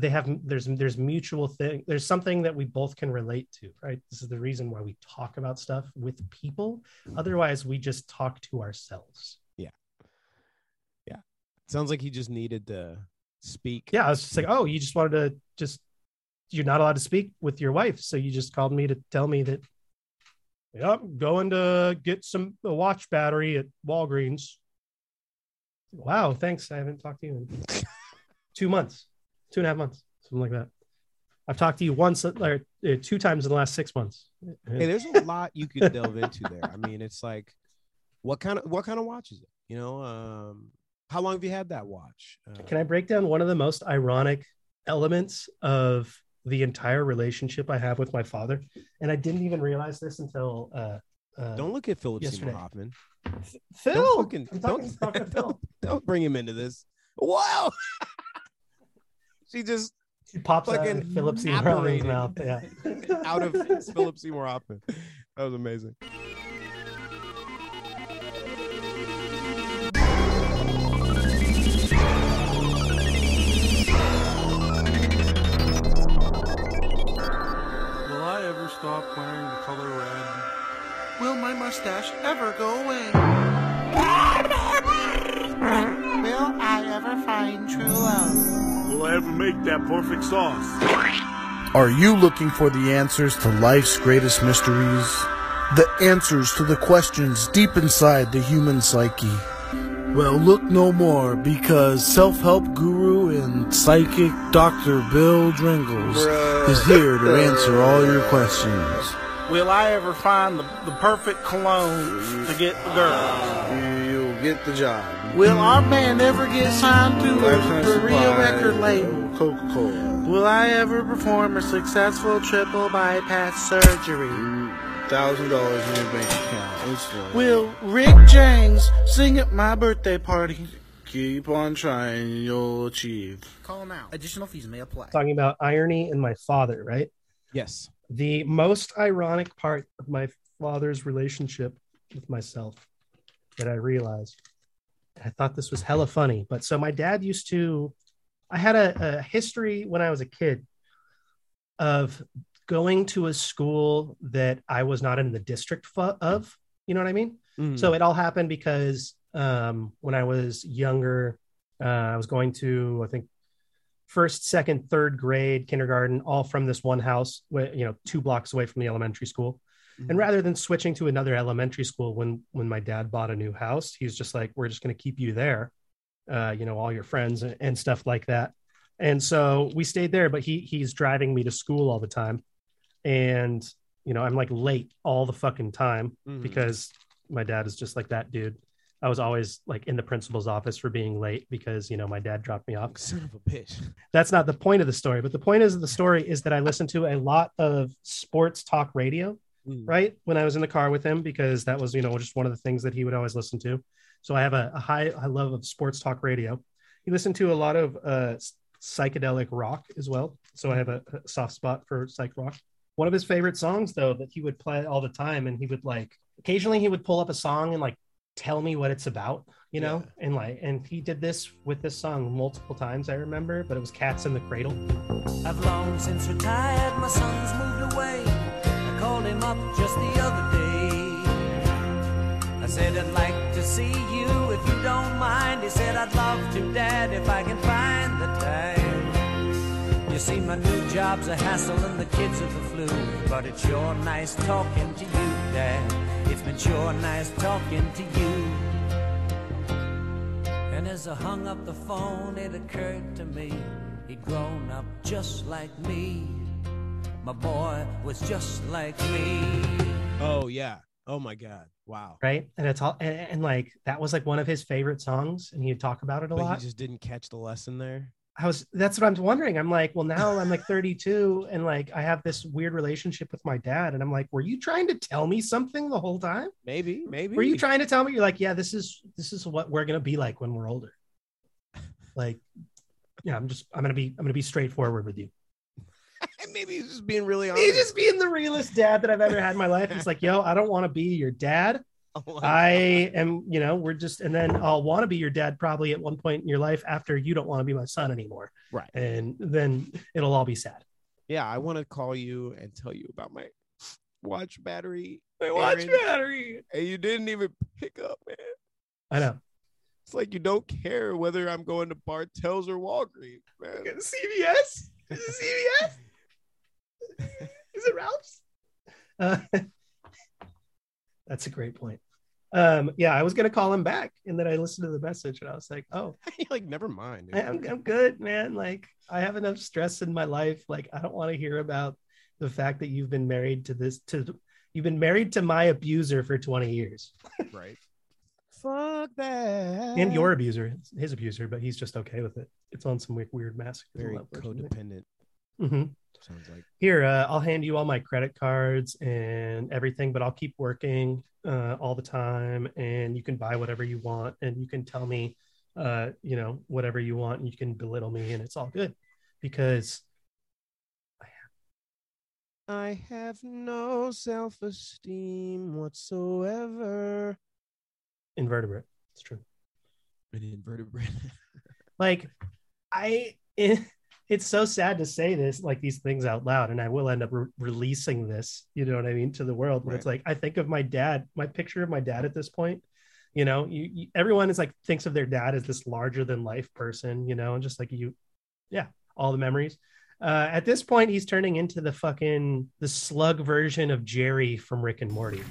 they have there's there's mutual thing there's something that we both can relate to, right? This is the reason why we talk about stuff with people. Otherwise, we just talk to ourselves. Yeah. Yeah. Sounds like he just needed to speak. Yeah, I was just like, oh, you just wanted to just you're not allowed to speak with your wife, so you just called me to tell me that. Yep, going to get some a watch battery at Walgreens. Wow, thanks. I haven't talked to you in two months, two and a half months, something like that. I've talked to you once or uh, two times in the last six months. Hey, there's a lot you could delve into there. I mean, it's like, what kind of what kind of watch is it? You know, um, how long have you had that watch? Uh, Can I break down one of the most ironic elements of the entire relationship I have with my father? And I didn't even realize this until uh, uh, don't look at Philip. Seymour Hoffman. Phil. Don't fucking I'm don't, talking- talking to Phil. don't don't bring him into this. Wow. she just He pops out fucking of Philip Seymour Hoffman's mouth. Yeah. out of Philip Seymour Hoffman. That was amazing. Will I ever stop wearing the color red? Will my mustache ever go away? Will I ever find true love? Will I ever make that perfect sauce? Are you looking for the answers to life's greatest mysteries? The answers to the questions deep inside the human psyche? Well, look no more because self help guru and psychic Dr. Bill Dringles is here to answer all your questions. Will I ever find the, the perfect cologne to get the girl? You'll get the job. Will our band ever get signed to Lifetime the real record label? Coca Cola. Will I ever perform a successful triple bypass surgery? Mm, thousand dollars in your bank account. Instantly. Will Rick James sing at my birthday party? Keep on trying, you'll achieve. Call now. Additional fees may apply. Talking about irony and my father, right? Yes. The most ironic part of my father's relationship with myself that I realized. I thought this was hella funny. But so my dad used to, I had a, a history when I was a kid of going to a school that I was not in the district of. You know what I mean? Mhm. So it all happened because um, when I was younger, uh, I was going to, I think, first, second, third grade, kindergarten, all from this one house, you know, two blocks away from the elementary school. And rather than switching to another elementary school when when my dad bought a new house, he's just like, we're just going to keep you there, uh, you know, all your friends and, and stuff like that. And so we stayed there, but he he's driving me to school all the time, and you know, I'm like late all the fucking time Mhm. because my dad is just like that dude. I was always like in the principal's office for being late because you know my dad dropped me off. Son of a bitch. That's not the point of the story, but the point is the story is that I listened to a lot of sports talk radio, Mm. right? When I was in the car with him because that was you know just one of the things that he would always listen to. So I have a, a high high love of sports talk radio. He listened to a lot of uh, psychedelic rock as well. So I have a, a soft spot for psych rock. One of his favorite songs though that he would play all the time, and he would like occasionally he would pull up a song and like tell me what it's about, you know? And like, and he did this with this song multiple times, I remember, but it was Cats in the Cradle. I've long since retired, my son's moved away. Up just the other day. I said, I'd like to see you if you don't mind. He said, I'd love to, Dad, if I can find the time. You see, my new job's a hassle and the kids are the flu. But it's sure nice talking to you, Dad. It's been sure nice talking to you. And as I hung up the phone, it occurred to me he'd grown up just like me. My boy was just like me. Oh yeah. Oh my god. Wow. Right. And it's all, and, and like, that was like one of his favorite songs. And he'd talk about it a But lot. you just didn't catch the lesson there. I was that's what I'm wondering. I'm like, well, now I'm like 32 and like I have this weird relationship with my dad. And I'm like, were you trying to tell me something the whole time? Maybe, maybe. Were you trying to tell me you're like, yeah, this is this is what we're gonna be like when we're older? Like, yeah, I'm just I'm gonna be I'm gonna be straightforward with you. And maybe he's just being really honest. He's just being the realest dad that I've ever had in my life. He's like, yo, I don't want to be your dad. Oh I am, you know, we're just, and then I'll want to be your dad probably at one point in your life after you don't want to be my son anymore. Right. And then it'll all be sad. Yeah, I want to call you and tell you about my watch battery. My watch Aaron. battery. And you didn't even pick up, man. I know. It's like you don't care whether I'm going to Bartell's or Walgreens, man. CVS? Is it CVS? Is it Ralph's? Uh, that's a great point. Um, yeah, I was gonna call him back, and then I listened to the message, and I was like, "Oh, like never mind." I, I'm, I'm good, man. Like, I have enough stress in my life. Like, I don't want to hear about the fact that you've been married to this to you've been married to my abuser for 20 years, right? Fuck that. and your abuser, his abuser, but he's just okay with it. It's on some weird, weird very level codependent. Hmm Sounds like Here, uh, I'll hand you all my credit cards and everything, but I'll keep working uh, all the time, and you can buy whatever you want, and you can tell me, uh, you know, whatever you want, and you can belittle me, and it's all good because I have no self-esteem whatsoever. invertebrate. It's true. An invertebrate. Like, I. it's so sad to say this, like these things out loud, and I will end up re- releasing this. You know what I mean to the world. But it's like I think of my dad, my picture of my dad at this point. You know, you, you everyone is like thinks of their dad as this larger than life person. You know, and just like you, yeah, all the memories. Uh, at this point, he's turning into the fucking the slug version of Jerry from Rick and Morty.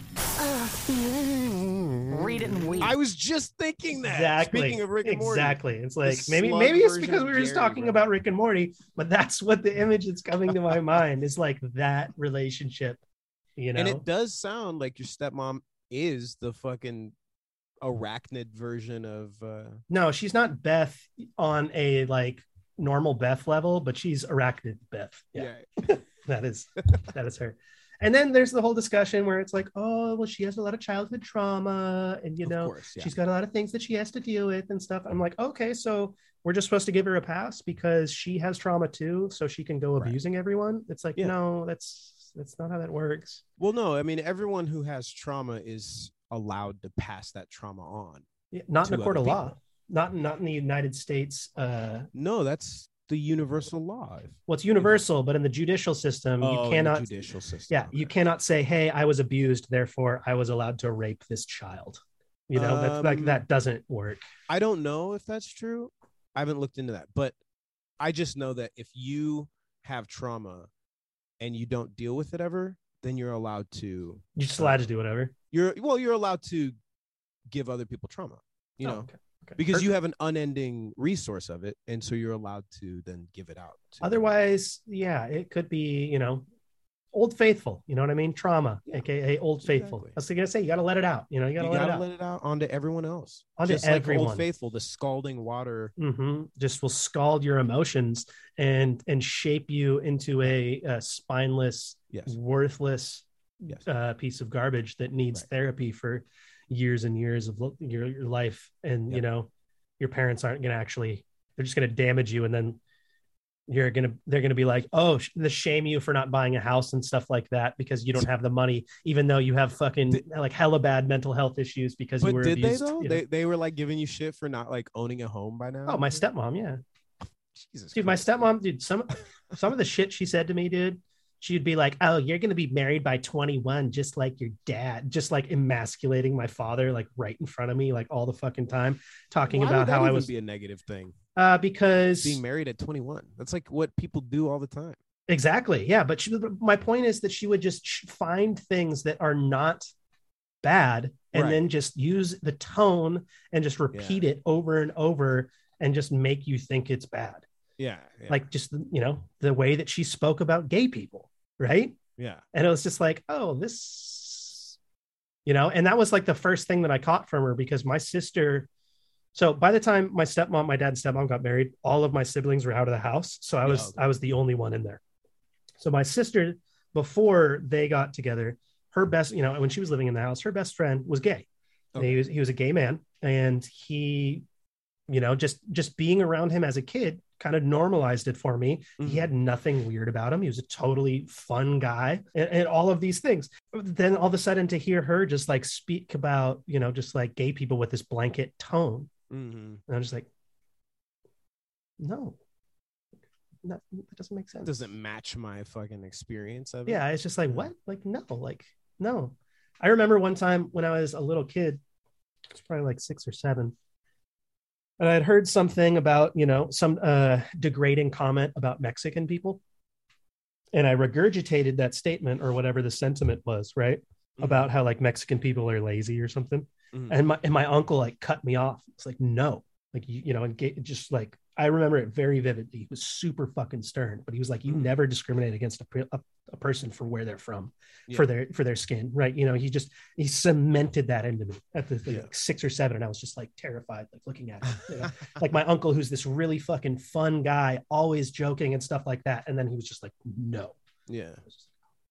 Read it and weep. I was just thinking that. Exactly. Speaking of Rick and Morty, exactly. It's like maybe maybe it's because we were just Jerry, talking bro. about Rick and Morty, but that's what the image that's coming to my mind is like that relationship. You know, and it does sound like your stepmom is the fucking arachnid version of. uh no, she's not Beth on a like normal Beth level, but she's arachnid Beth. Yeah, that is that is her. And then there's the whole discussion where it's like, oh, well, she has a lot of childhood trauma, and you know, course, yeah. she's got a lot of things that she has to deal with and stuff. I'm like, okay, so we're just supposed to give her a pass because she has trauma too, so she can go abusing everyone. It's like, Yeah. no, that's that's not how that works. Well, no, I mean everyone who has trauma is allowed to pass that trauma on. Yeah, not in a court of law. Not not in the United States. Uh, No, that's the universal law. well, it's universal, but in the judicial system, Oh, you the cannot. judicial system. Yeah, you cannot say, "Hey, I was abused, therefore I was allowed to rape this child." You know, that's like Um, that doesn't work. I don't know if that's true. I haven't looked into that, but I just know that if you have trauma and you don't deal with it ever, then you're allowed to. You're just allowed to do whatever. You're well, you're allowed to give other people trauma. You Oh, know, okay, okay. because you have an unending resource of it, and so you're allowed to then give it out. to- Otherwise, yeah, it could be, you know, old faithful. You know what I mean? Trauma, aka old faithful. I was gonna say you got to let it out. You know, you got to you let gotta it out. let it out onto everyone else. Onto Just like everyone. Old Faithful, the scalding water. hmm Just will scald your emotions and and shape you into a, uh spineless, Yes. worthless Yes. uh, piece of garbage that needs therapy for years and years of your, your life. And you know, your parents aren't going to actually; they're just going to damage you and then you're gonna they're gonna be like oh the shame you for not buying a house and stuff like that because you don't have the money even though you have fucking like hella bad mental health issues because you were did abused, they though? you know? They they were like giving you shit for not like owning a home by now. oh my stepmom yeah Jesus dude my stepmom dude some some of the shit she said to me dude she'd be like oh you're gonna be married by 21 just like your dad just like emasculating my father like right in front of me like all the fucking time talking Why about how i was be a negative thing. uh because Being married at 21. That's like what people do all the time. Exactly. Yeah. But she, my point is that she would just find things that are not bad and Right. then just use the tone and just repeat it over and over and just make you think it's bad. Yeah. yeah. Like just, you know, the way that she spoke about gay people. Right. yeah. And it was just like, oh, this, you know, and that was like the first thing that I caught from her because my sister. So by the time my stepmom, my dad and stepmom got married, all of my siblings were out of the house. So I was okay. I was the only one in there. So my sister, before they got together, her best, you know, when she was living in the house, her best friend was gay. And He was he was a gay man, and he, you know, just just being around him as a kid kind of normalized it for me. He had nothing weird about him. He was a totally fun guy, and, and all of these things. Then all of a sudden, to hear her just like speak about, you know, just like gay people with this blanket tone, hmm and I'm just like, no, that, that doesn't make sense. Doesn't match my fucking experience of it. Yeah, it's just like what? Like no, like no. I remember one time when I was a little kid, it's probably like six or seven, and I had heard something about you know some uh, degrading comment about Mexican people, and I regurgitated that statement or whatever the sentiment was, right? About how like Mexican people are lazy or something, Mhm. and my and my uncle like cut me off. It's like no, like you, you know, and ga- just like I remember it very vividly. He was super fucking stern, but he was like, "You never discriminate against a, a, a person for where they're from, for their for their skin, right?" You know, he just he cemented that into me at the like, Yeah. six or seven, and I was just like terrified, like looking at him. you know? like my uncle, who's this really fucking fun guy, always joking and stuff like that, and then he was just like, "No, Yeah.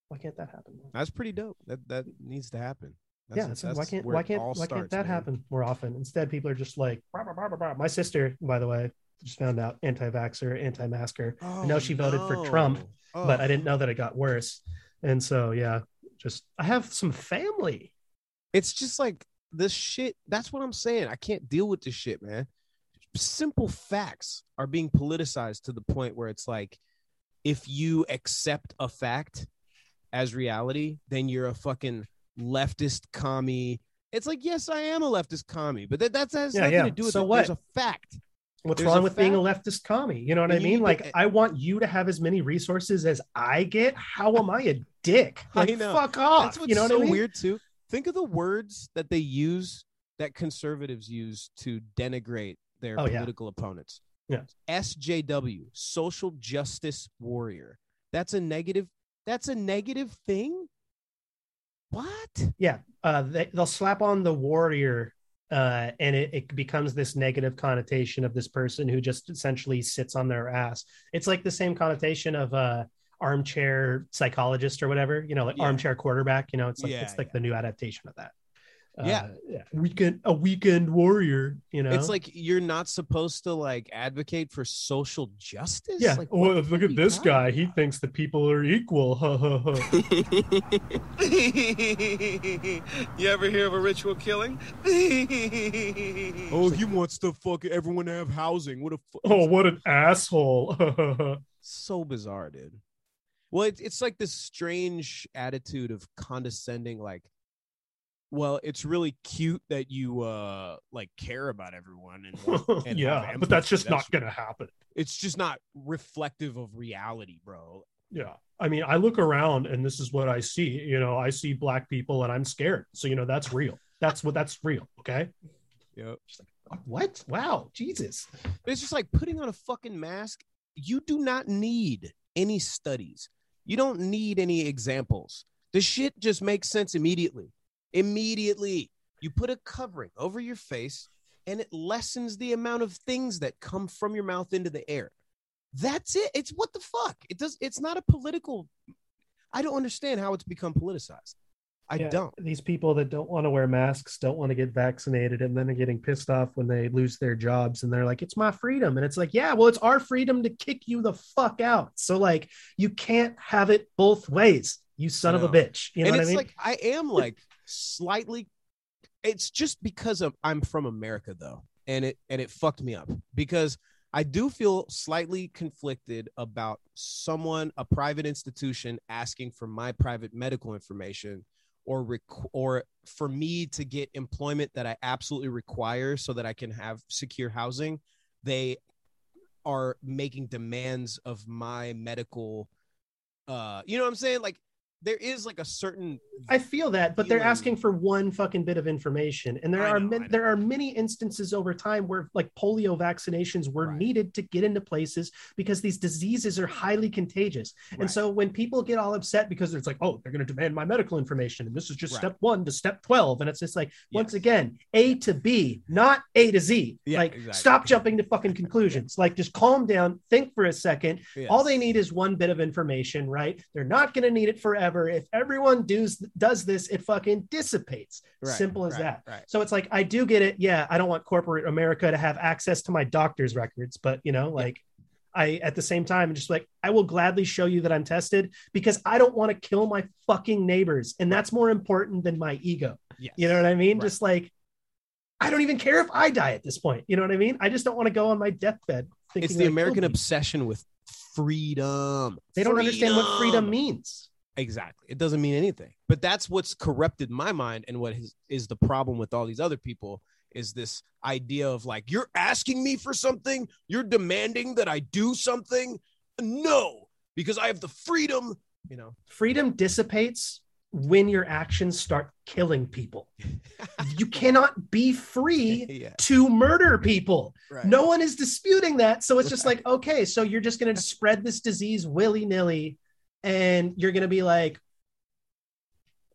why can't that happen?" That's pretty dope. That that needs to happen. yeah, it's like, why can't why can't why can't that man. happen more often? Instead, people are just like, "Blah, blah, blah, blah, blah." my sister, by the way, just found out anti-vaxxer, anti-masker. I know Oh, she voted for Trump, no. but I didn't know that it got worse. And so, yeah, just I have some family. It's just like this shit. That's what I'm saying. I can't deal with this shit, man. Simple facts are being politicized to the point where it's like, if you accept a fact as reality, then you're a fucking leftist commie. It's like, yes, I am a leftist commie, but that, that's has Yeah, nothing yeah. to do with So it. what? There's a fact. What's There's wrong with being a leftist commie? You know what I mean? Like, I want you to have as many resources as I get. How am I a dick? Like, I know. fuck off. That's what's you know what so I mean? weird too. Think of the words that they use that conservatives use to denigrate their Oh, yeah. political opponents. Yeah. SJW, social justice warrior. That's a negative. That's a negative thing. What? Yeah, uh, they, they'll slap on the warrior, uh, and it, it becomes this negative connotation of this person who just essentially sits on their ass. It's like the same connotation of uh, armchair psychologist or whatever, you know, like Yeah. armchair quarterback. You know, it's like Yeah, it's like the new adaptation of that. Yeah. Uh, yeah, weekend a weekend warrior. You know, It's like you're not supposed to like advocate for social justice. yeah. Like, oh, what look at this talking guy. He thinks that people are equal. Ha ha ha. you ever hear of a ritual killing? Oh, he wants to fuck everyone to have housing. What a fu- oh, what an asshole. so bizarre, dude. Well, it, it's like this strange attitude of condescending, like, well, it's really cute that you uh like care about everyone and, and yeah, but that's just not gonna happen. It's just not reflective of reality, bro. Yeah. I mean, I look around and this is what I see. You know, I see black people and I'm scared. So, you know, that's real. That's what that's real. Okay. Yep. What? Wow. Jesus. It's just like putting on a fucking mask. You do not need any studies. You don't need any examples. The shit just makes sense immediately. Immediately. You put a covering over your face and it lessens the amount of things that come from your mouth into the air. That's it. It's what the fuck? It does it's not a political I don't understand how it's become politicized. I Yeah, don't. These people that don't want to wear masks don't want to get vaccinated and then are getting pissed off when they lose their jobs and they're like, it's my freedom. And it's like, yeah, well, it's our freedom to kick you the fuck out. So, like, you can't have it both ways, you son of a bitch. You know and what I it's mean? like I am like slightly. It's just because of I'm from America though, and it and it fucked me up because I do feel slightly conflicted about someone, a private institution, asking for my private medical information, or requ- or for me to get employment that I absolutely require so that I can have secure housing. They are making demands of my medical. Uh, you know what I'm saying? Like there is like a certain I feel that, but they're asking for one fucking bit of information, and there I are know, man- there are many instances over time where like polio vaccinations were needed to get into places because these diseases are highly contagious. And so when people get all upset because it's like, oh, they're going to demand my medical information, and this is just Right. step one to step twelve, and it's just like once again, A to B, not A to Z. Yeah, like exactly. stop jumping to fucking conclusions. like just calm down, think for a second. Yes. All they need is one bit of information, right? They're not going to need it forever. If everyone does does this, it fucking dissipates. Right, Simple as right, that. right. So it's like I do get it. Yeah, I don't want corporate America to have access to my doctor's records, but you know, like I at the same time just like I will gladly show you that I'm tested because I don't want to kill my fucking neighbors, and that's more important than my ego. Yes. You know what I mean? Just like I don't even care if I die at this point. You know what I mean? I just don't want to go on my deathbed. Thinking it's the American obsession with freedom. They don't understand what Freedom. means. Exactly. It doesn't mean anything. But that's what's corrupted my mind and what is, is the problem with all these other people is this idea of like you're asking me for something, you're demanding that I do something. No, because I have the freedom, you know. freedom dissipates when your actions start killing people. you cannot be free Yeah. to murder people. Right. No one is disputing that. So it's just like, okay, so you're just going to spread this disease willy nilly and you're going to be like,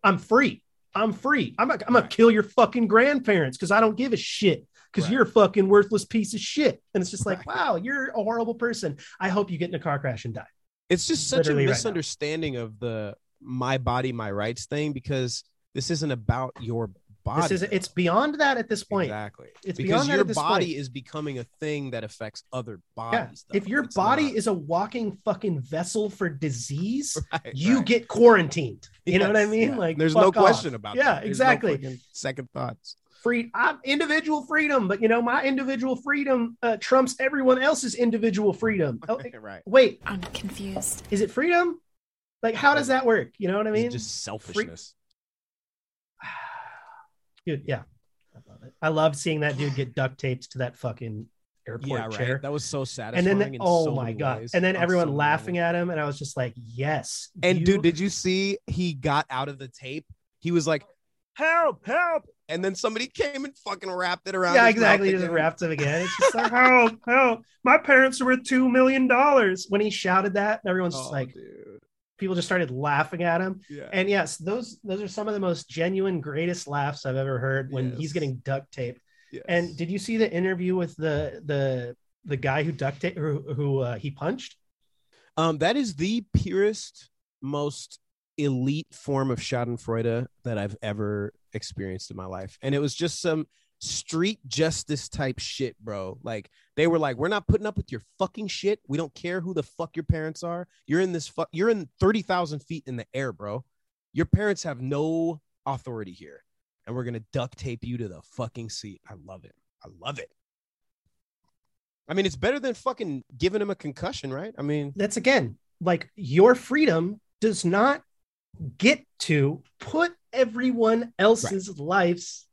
I'm free. I'm free. I'm, not, I'm going to kill your fucking grandparents because I don't give a shit because you're a fucking worthless piece of shit. And it's just like, wow, you're a horrible person. I hope you get in a car crash and die. It's just such Literally a right misunderstanding of the my body, my rights thing because this isn't about your body. This is it's beyond that at this point. Exactly. It's because beyond that your at this body point. is becoming a thing that affects other Yeah. bodies. If your It's body not- is a walking fucking vessel for disease, Right, you right. get quarantined. You know what I mean? yeah. Like there's no off. question about Yeah, that. There's no exactly. fucking second thoughts. Free I'm individual freedom, but you know, my individual freedom uh, trumps everyone else's individual freedom. Oh, right. Wait, I'm confused. is it freedom? Like, how does that work? You know what I mean? It's just selfishness. Dude, yeah. I love it. I love seeing that dude get duct taped to that fucking airport yeah, right. chair. That was so satisfying. and then, oh so my god! ways, And then on everyone so laughing at him, and I was just like, "Yes." And you- dude, did you see he got out of the tape? He was like, "Help, help!" And then somebody came and fucking wrapped it around. yeah, exactly. He just wrapped him again. It's just like, help, help! My parents are worth two million dollars. When he shouted that, and everyone's just Oh, like, dude. People just started laughing at him. Yeah. And yes, those those are some of the most genuine, greatest laughs I've ever heard when he's getting duct taped. Yes. And did you see the interview with the the the guy who duct tape who, who uh, he punched? Um, that is the purest, most elite form of Schadenfreude that I've ever experienced in my life, and it was just some street justice type shit, bro. Like they were like, "We're not putting up with your fucking shit. We don't care who the fuck your parents are. You're in this fuck. You're in thirty thousand feet in the air, bro. Your parents have no authority here, and we're gonna duct tape you to the fucking seat. I love it. I love it." I mean, it's better than fucking giving him a concussion, right? I mean, That's again like your freedom does not get to put everyone else's lives.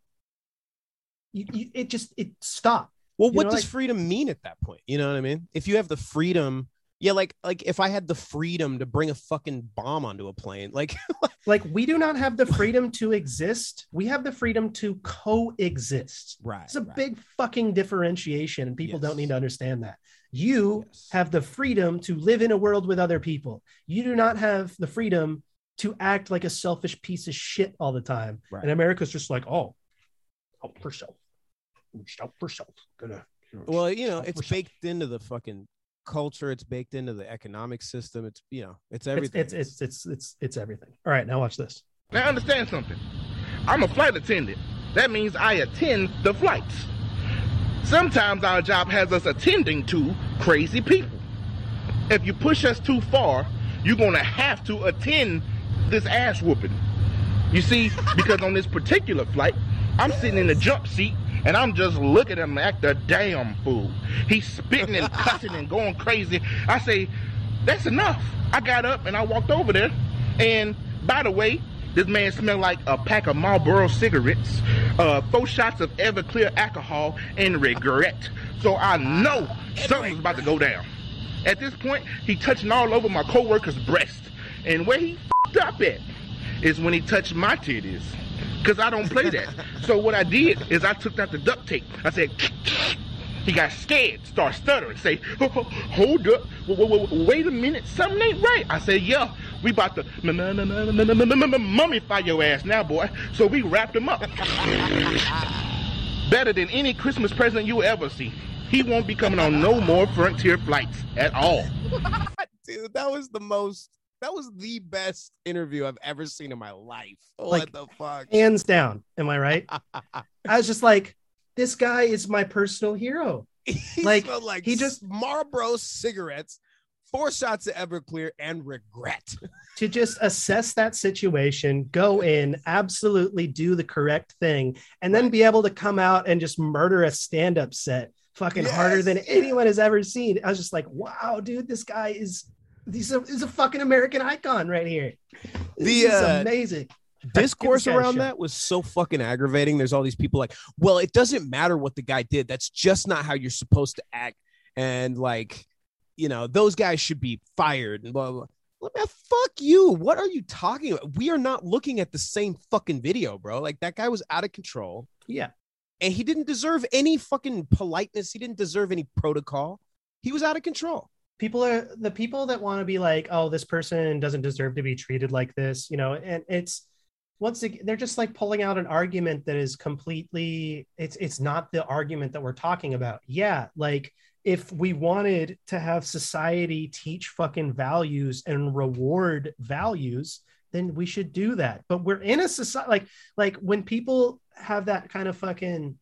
You, you, it just it stop. Well, You what know, does like- freedom mean at that point? You know what I mean? If you have the freedom, yeah, like like if I had the freedom to bring a fucking bomb onto a plane, like like we do not have the freedom to exist we have the freedom to coexist right it's a big fucking differentiation and people don't need to understand that you have the freedom to live in a world with other people you do not have the freedom to act like a selfish piece of shit all the time Right. and america's just like oh help for self help for self gonna well, you know, it's for self. baked into the fucking culture, it's baked into the economic system, it's you know, it's It's, everything. it's it's it's it's it's everything all right now watch this Now understand something. I'm a flight attendant. That means I attend the flights. Sometimes our job has us attending to crazy people. If you push us too far, you're gonna have to attend this ass whooping. You see, because on this particular flight, I'm sitting in the jump seat and I'm just looking at him act the damn fool. He's spitting and cussing and going crazy. I say, that's enough. I got up and I walked over there. And by the way, this man smelled like a pack of Marlboro cigarettes, uh, four shots of Everclear alcohol, and regret. So I know something's about to go down. At this point, he touching all over my coworker's breast. And where he fed up at is when he touched my titties. Cause I don't play that. so what I did is I took out the duct tape. I said, he got scared, start stuttering, say, hold up, wait a minute, something ain't right. I said, yeah, we about to mummify your ass now, boy. So we wrapped him up. Better than any Christmas present you ever see. He won't be coming on no more Frontier flights at all. Dude, that was the most. That was the best interview I've ever seen in my life. What the fuck? Hands down. Am I right? I was just like, this guy is my personal hero. He like, like he just Marlboro cigarettes, four shots of Everclear, and regret. to just assess that situation, go in, absolutely do the correct thing, and then be able to come out and just murder a stand-up set fucking harder than anyone has ever seen. I was just like, wow, dude, this guy is he's a, he's a fucking American icon right here. This The, is uh, amazing. discourse Give this guy a around that was so fucking aggravating. There's all these people like, well, it doesn't matter what the guy did. That's just not how you're supposed to act. And like, you know, those guys should be fired and blah blah. blah. Man, fuck you. What are you talking about? We are not looking at the same fucking video, bro. Like that guy was out of control. Yeah. And he didn't deserve any fucking politeness. He didn't deserve any protocol. He was out of control. People are the people that want to be like oh this person doesn't deserve to be treated like this you know and it's once again they're just like pulling out an argument that is completely it's it's not the argument that we're talking about. Yeah like if we wanted to have society teach fucking values and reward values then we should do that. But we're in a society like like when people have that kind of fucking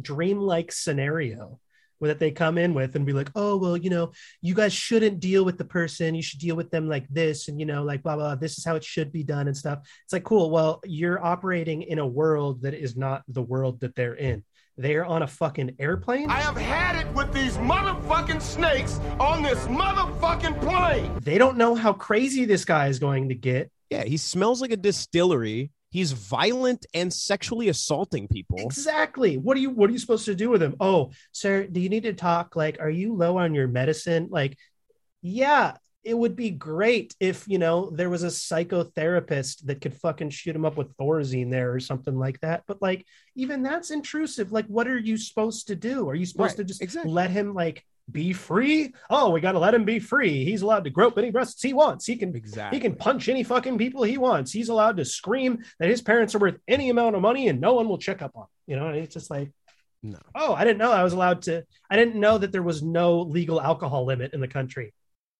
dreamlike scenario that they come in with and be like, oh well, you know, you guys shouldn't deal with the person. You should deal with them like this, and you know, like blah blah. This is how it should be done and stuff. It's like cool. Well, you're operating in a world that is not the world that they're in. They're on a fucking airplane. I have had it with these motherfucking snakes on this motherfucking plane. They don't know how crazy this guy is going to get. Yeah, he smells like a distillery. He's violent and sexually assaulting people. Exactly. What are you what are you supposed to do with him? Oh, sir, do you need to talk? Like, are you low on your medicine? Like, yeah, it would be great if you know there was a psychotherapist that could fucking shoot him up with Thorazine there or something like that. But like, even that's intrusive. Like, what are you supposed to do? Are you supposed Right, to just exactly. let him like be free? Oh, we got to let him be free. He's allowed to grope any breasts he wants. He can Exactly. he can punch any fucking people he wants. He's allowed to scream that his parents are worth any amount of money and no one will check up on. him. You know, it's just like, No. oh, I didn't know I was allowed to. I didn't know that there was no legal alcohol limit in the country.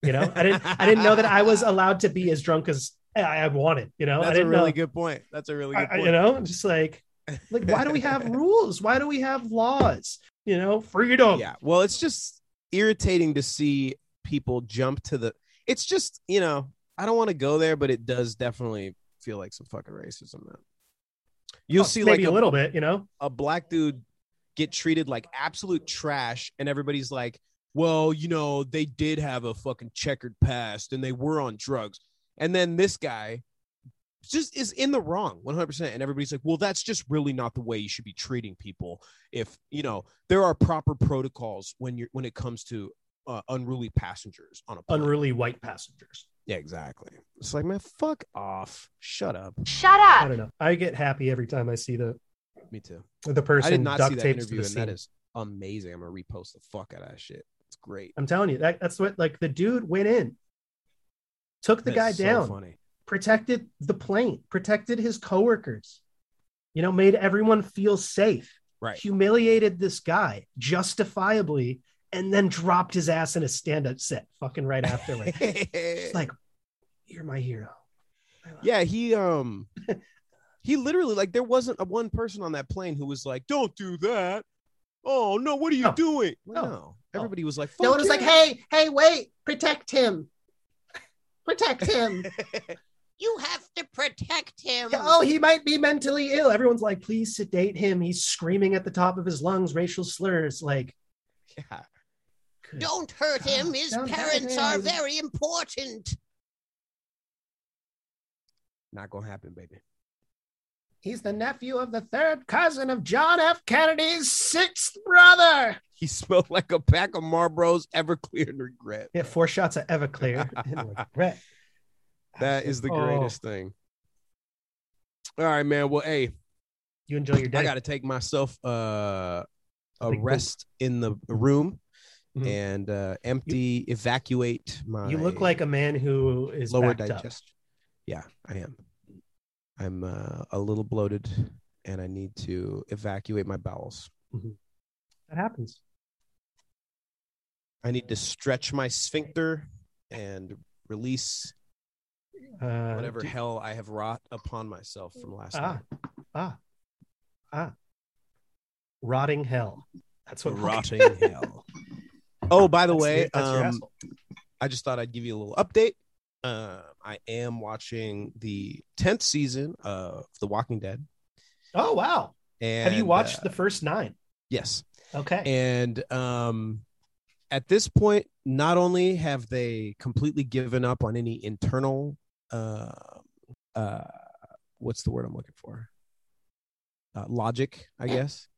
You know, I didn't. I didn't know that I was allowed to be as drunk as I I wanted. You know, I That's a didn't really know. good point. That's a really I- good I- point. you know, just like, like, why do we have rules? Why do we have laws? You know, freedom. Yeah. Well, it's just irritating to see people jump to the. It's just you know I don't want to go there, but it does definitely feel like some fucking racism. Man. You'll Oh, see like a little bit. You know, a black dude get treated like absolute trash, and everybody's like, "Well, you know, they did have a fucking checkered past, and they were on drugs." And then this guy just is in the wrong 100% and everybody's like well that's just really not the way you should be treating people if you know there are proper protocols when you're when it comes to uh, unruly passengers on a plane. unruly white passengers. yeah exactly it's like man fuck off shut up Shut up. I don't know. I get happy every time I see the me too the person i did not see that interview the and scene. is amazing i'm gonna repost the fuck out of that shit it's great I'm telling you that that's what like the dude went in, took the That's guy so down, funny protected the plane, protected his coworkers, you know, made everyone feel safe, right humiliated this guy justifiably, and then dropped his ass in a stand-up set fucking right after. Like, like, you're my hero. Yeah, he um he literally like there wasn't a one person on that plane who was like, "Don't do that." Oh no, what are you doing? Like, no. everybody was like, No one "Fuck was like, "Hey, hey, wait, protect him, protect him." You have to protect him. oh, he might be mentally ill. Everyone's like, "Please sedate him." He's screaming at the top of his lungs racial slurs. Like, yeah. Don't hurt him. His Don't hurt parents are very important. Not gonna happen, baby. He's the nephew of the third cousin of John F. Kennedy's sixth brother. He smelled like a pack of Marlboros, Everclear, and regret. Yeah, four shots of Everclear and regret. That is the Oh. greatest thing. All right, man. Well, hey, You enjoy your day. I got to take myself uh, a big rest in the room Mhm. and uh, empty, evacuate my. You look like a man who is lower backed up. Yeah, I am. I'm uh, a little bloated, and I need to evacuate my bowels. That happens. I need to stretch my sphincter and release Uh, whatever hell I have wrought upon myself from last ah, night. ah, ah. Rotting hell. That's what Rotting hell. Oh, by the That's way, your um. I just thought I'd give you a little update. Uh, I am watching the tenth season of The Walking Dead. Oh wow! And Have you watched uh, the first nine? Yes. Okay. And um, at this point, not only have they completely given up on any internal, uh, uh, what's the word I'm looking for? Uh, logic, I guess.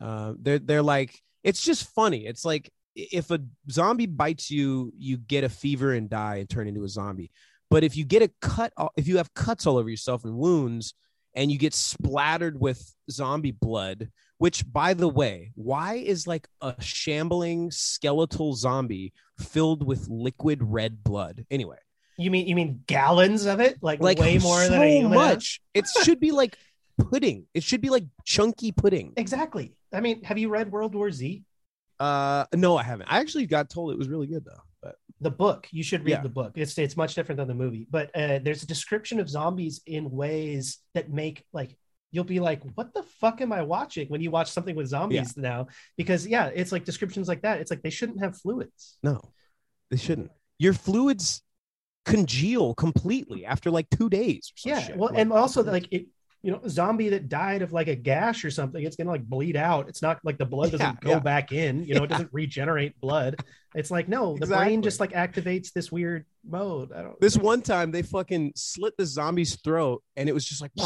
Uh, they're they're like it's just funny. It's like if a zombie bites you, you get a fever and die and turn into a zombie. But if you get a cut, if you have cuts all over yourself and wounds, and you get splattered with zombie blood, which, by the way, why is like a shambling skeletal zombie filled with liquid red blood? Anyway, You mean you mean gallons of it? Like, like way more so than a much. It should be like pudding. It should be like chunky pudding. Exactly. I mean, have you read World War Z? Uh, no, I haven't. I actually got told it was really good though. But the book you should read Yeah. the book it's it's much different than the movie but uh, there's a description of zombies in ways that make like you'll be like what the fuck am i watching when you watch something with zombies now because yeah it's like descriptions like that it's like they shouldn't have fluids no, they shouldn't. Your fluids congeal completely after like two days. Yeah shit. well Like, and also like it you know zombie that died of like a gash or something it's gonna like bleed out it's not like the blood doesn't Yeah, go yeah. back in you know it doesn't regenerate blood it's like no the Exactly. brain just like activates this weird mode i don't This one time they fucking slit the zombie's throat and it was just like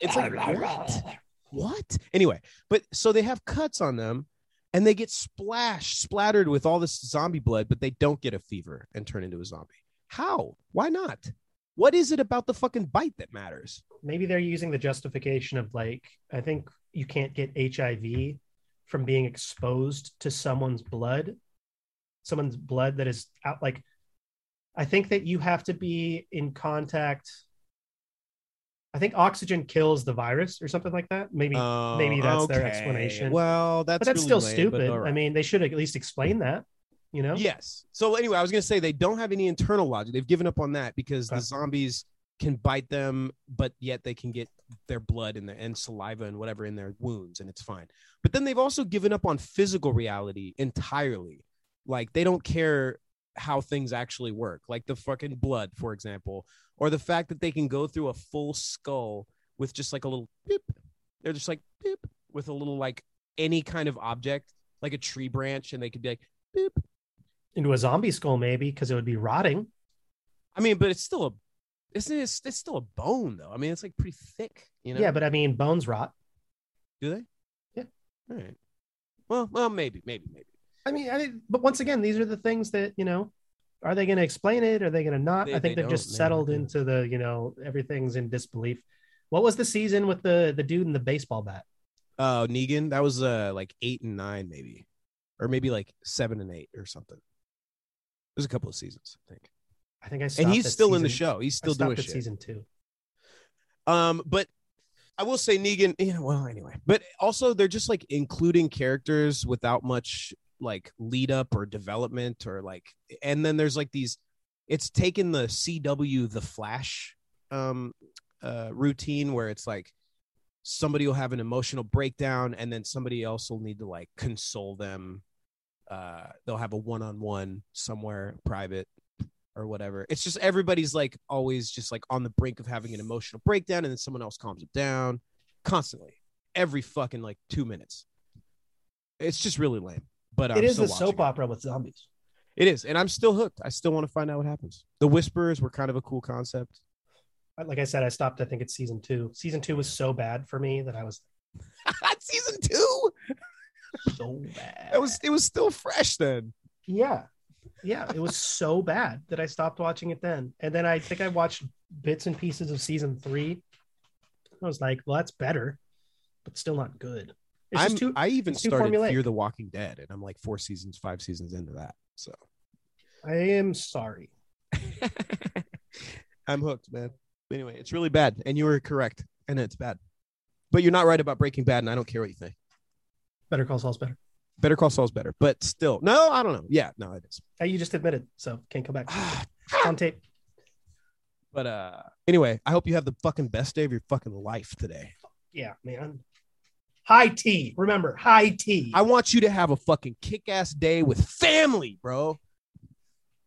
it's like what? What? Anyway, but so they have cuts on them and they get splashed, splattered with all this zombie blood, but they don't get a fever and turn into a zombie. How? Why not? What is it about the fucking bite that matters? maybe they're using the justification of like i think you can't get hiv from being exposed to someone's blood someone's blood that is out like i think that you have to be in contact i think oxygen kills the virus or something like that maybe Oh, maybe that's their oh, explanation Well, that's but that's really still lame, stupid right. i mean they should at least explain that you know Yes. So anyway, I was gonna say they don't have any internal logic. They've given up on that because the zombies can bite them, but yet they can get their blood and their and saliva and whatever in their wounds, and it's fine. But then they've also given up on physical reality entirely. Like they don't care how things actually work, like the fucking blood, for example, or the fact that they can go through a full skull with just like a little beep. They're just like beep with a little like any kind of object, like a tree branch, and they could be like beep. Into a zombie skull maybe because it would be rotting I mean, but it's still a, isn't it? It's, it's still a bone though. I mean, it's like pretty thick, you know. yeah but i mean bones rot do they? Yeah. All right. Well, well, maybe, maybe, maybe. I mean, I mean, but once again, these are the things that you know. Are they going to explain it? Are they going to not? They- I think they they've just don't, settled into the you know everything's in disbelief. What was the season with the the dude in the baseball bat? Oh, Negan, that was uh like eight and nine, maybe, or maybe like seven and eight or something. There's a couple of seasons, I think. I think I and he's still in the show. He's still doing shit. season two. Um, but I will say Negan, yeah, well, anyway. But also they're just like including characters without much like lead up or development or like and then there's like these it's taken the CW the Flash um uh routine where it's like somebody will have an emotional breakdown and then somebody else will need to like console them uh they'll have a one-on-one somewhere private or whatever it's just everybody's like always just like on the brink of having an emotional breakdown and then someone else calms it down constantly every fucking like two minutes it's just really lame but I'm it is a soap watching it. opera with zombies. it is and i'm still hooked i still want to find out what happens the whispers were kind of a cool concept Like I said, I stopped. I think it's season two. Season two was so bad for me that I was at season two so bad. it was it was still fresh then Yeah. Yeah. It was so bad that I stopped watching it then. And then I think I watched bits and pieces of season three. I was like, well, that's better, but still not good. I'm, too, i even started formulaic. fear the walking dead and i'm like four seasons five seasons into that so I am sorry. i'm hooked man anyway it's really bad and you were correct and it's bad but you're not right about breaking bad and i don't care what you think Better Call Saul's better. better call saul's better but still no i don't know yeah no it is Hey, you just admitted, so can't come back. on tape. but uh anyway i hope you have the fucking best day of your fucking life today Yeah, man. High tea. Remember, high tea. i want you to have a fucking kick-ass day with family bro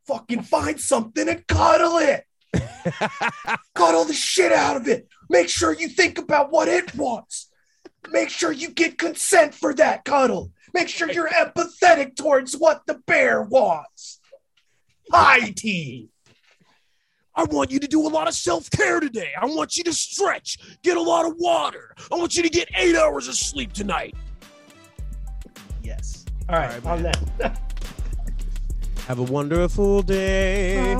Fucking find something and cuddle it. cuddle the shit out of it. Make sure you think about what it wants. Make sure you get consent for that cuddle. Make sure you're empathetic towards what the bear wants. High tea. I want you to do a lot of self care today. I want you to stretch, get a lot of water. I want you to get eight hours of sleep tonight. Yes. All right, on that. have a wonderful day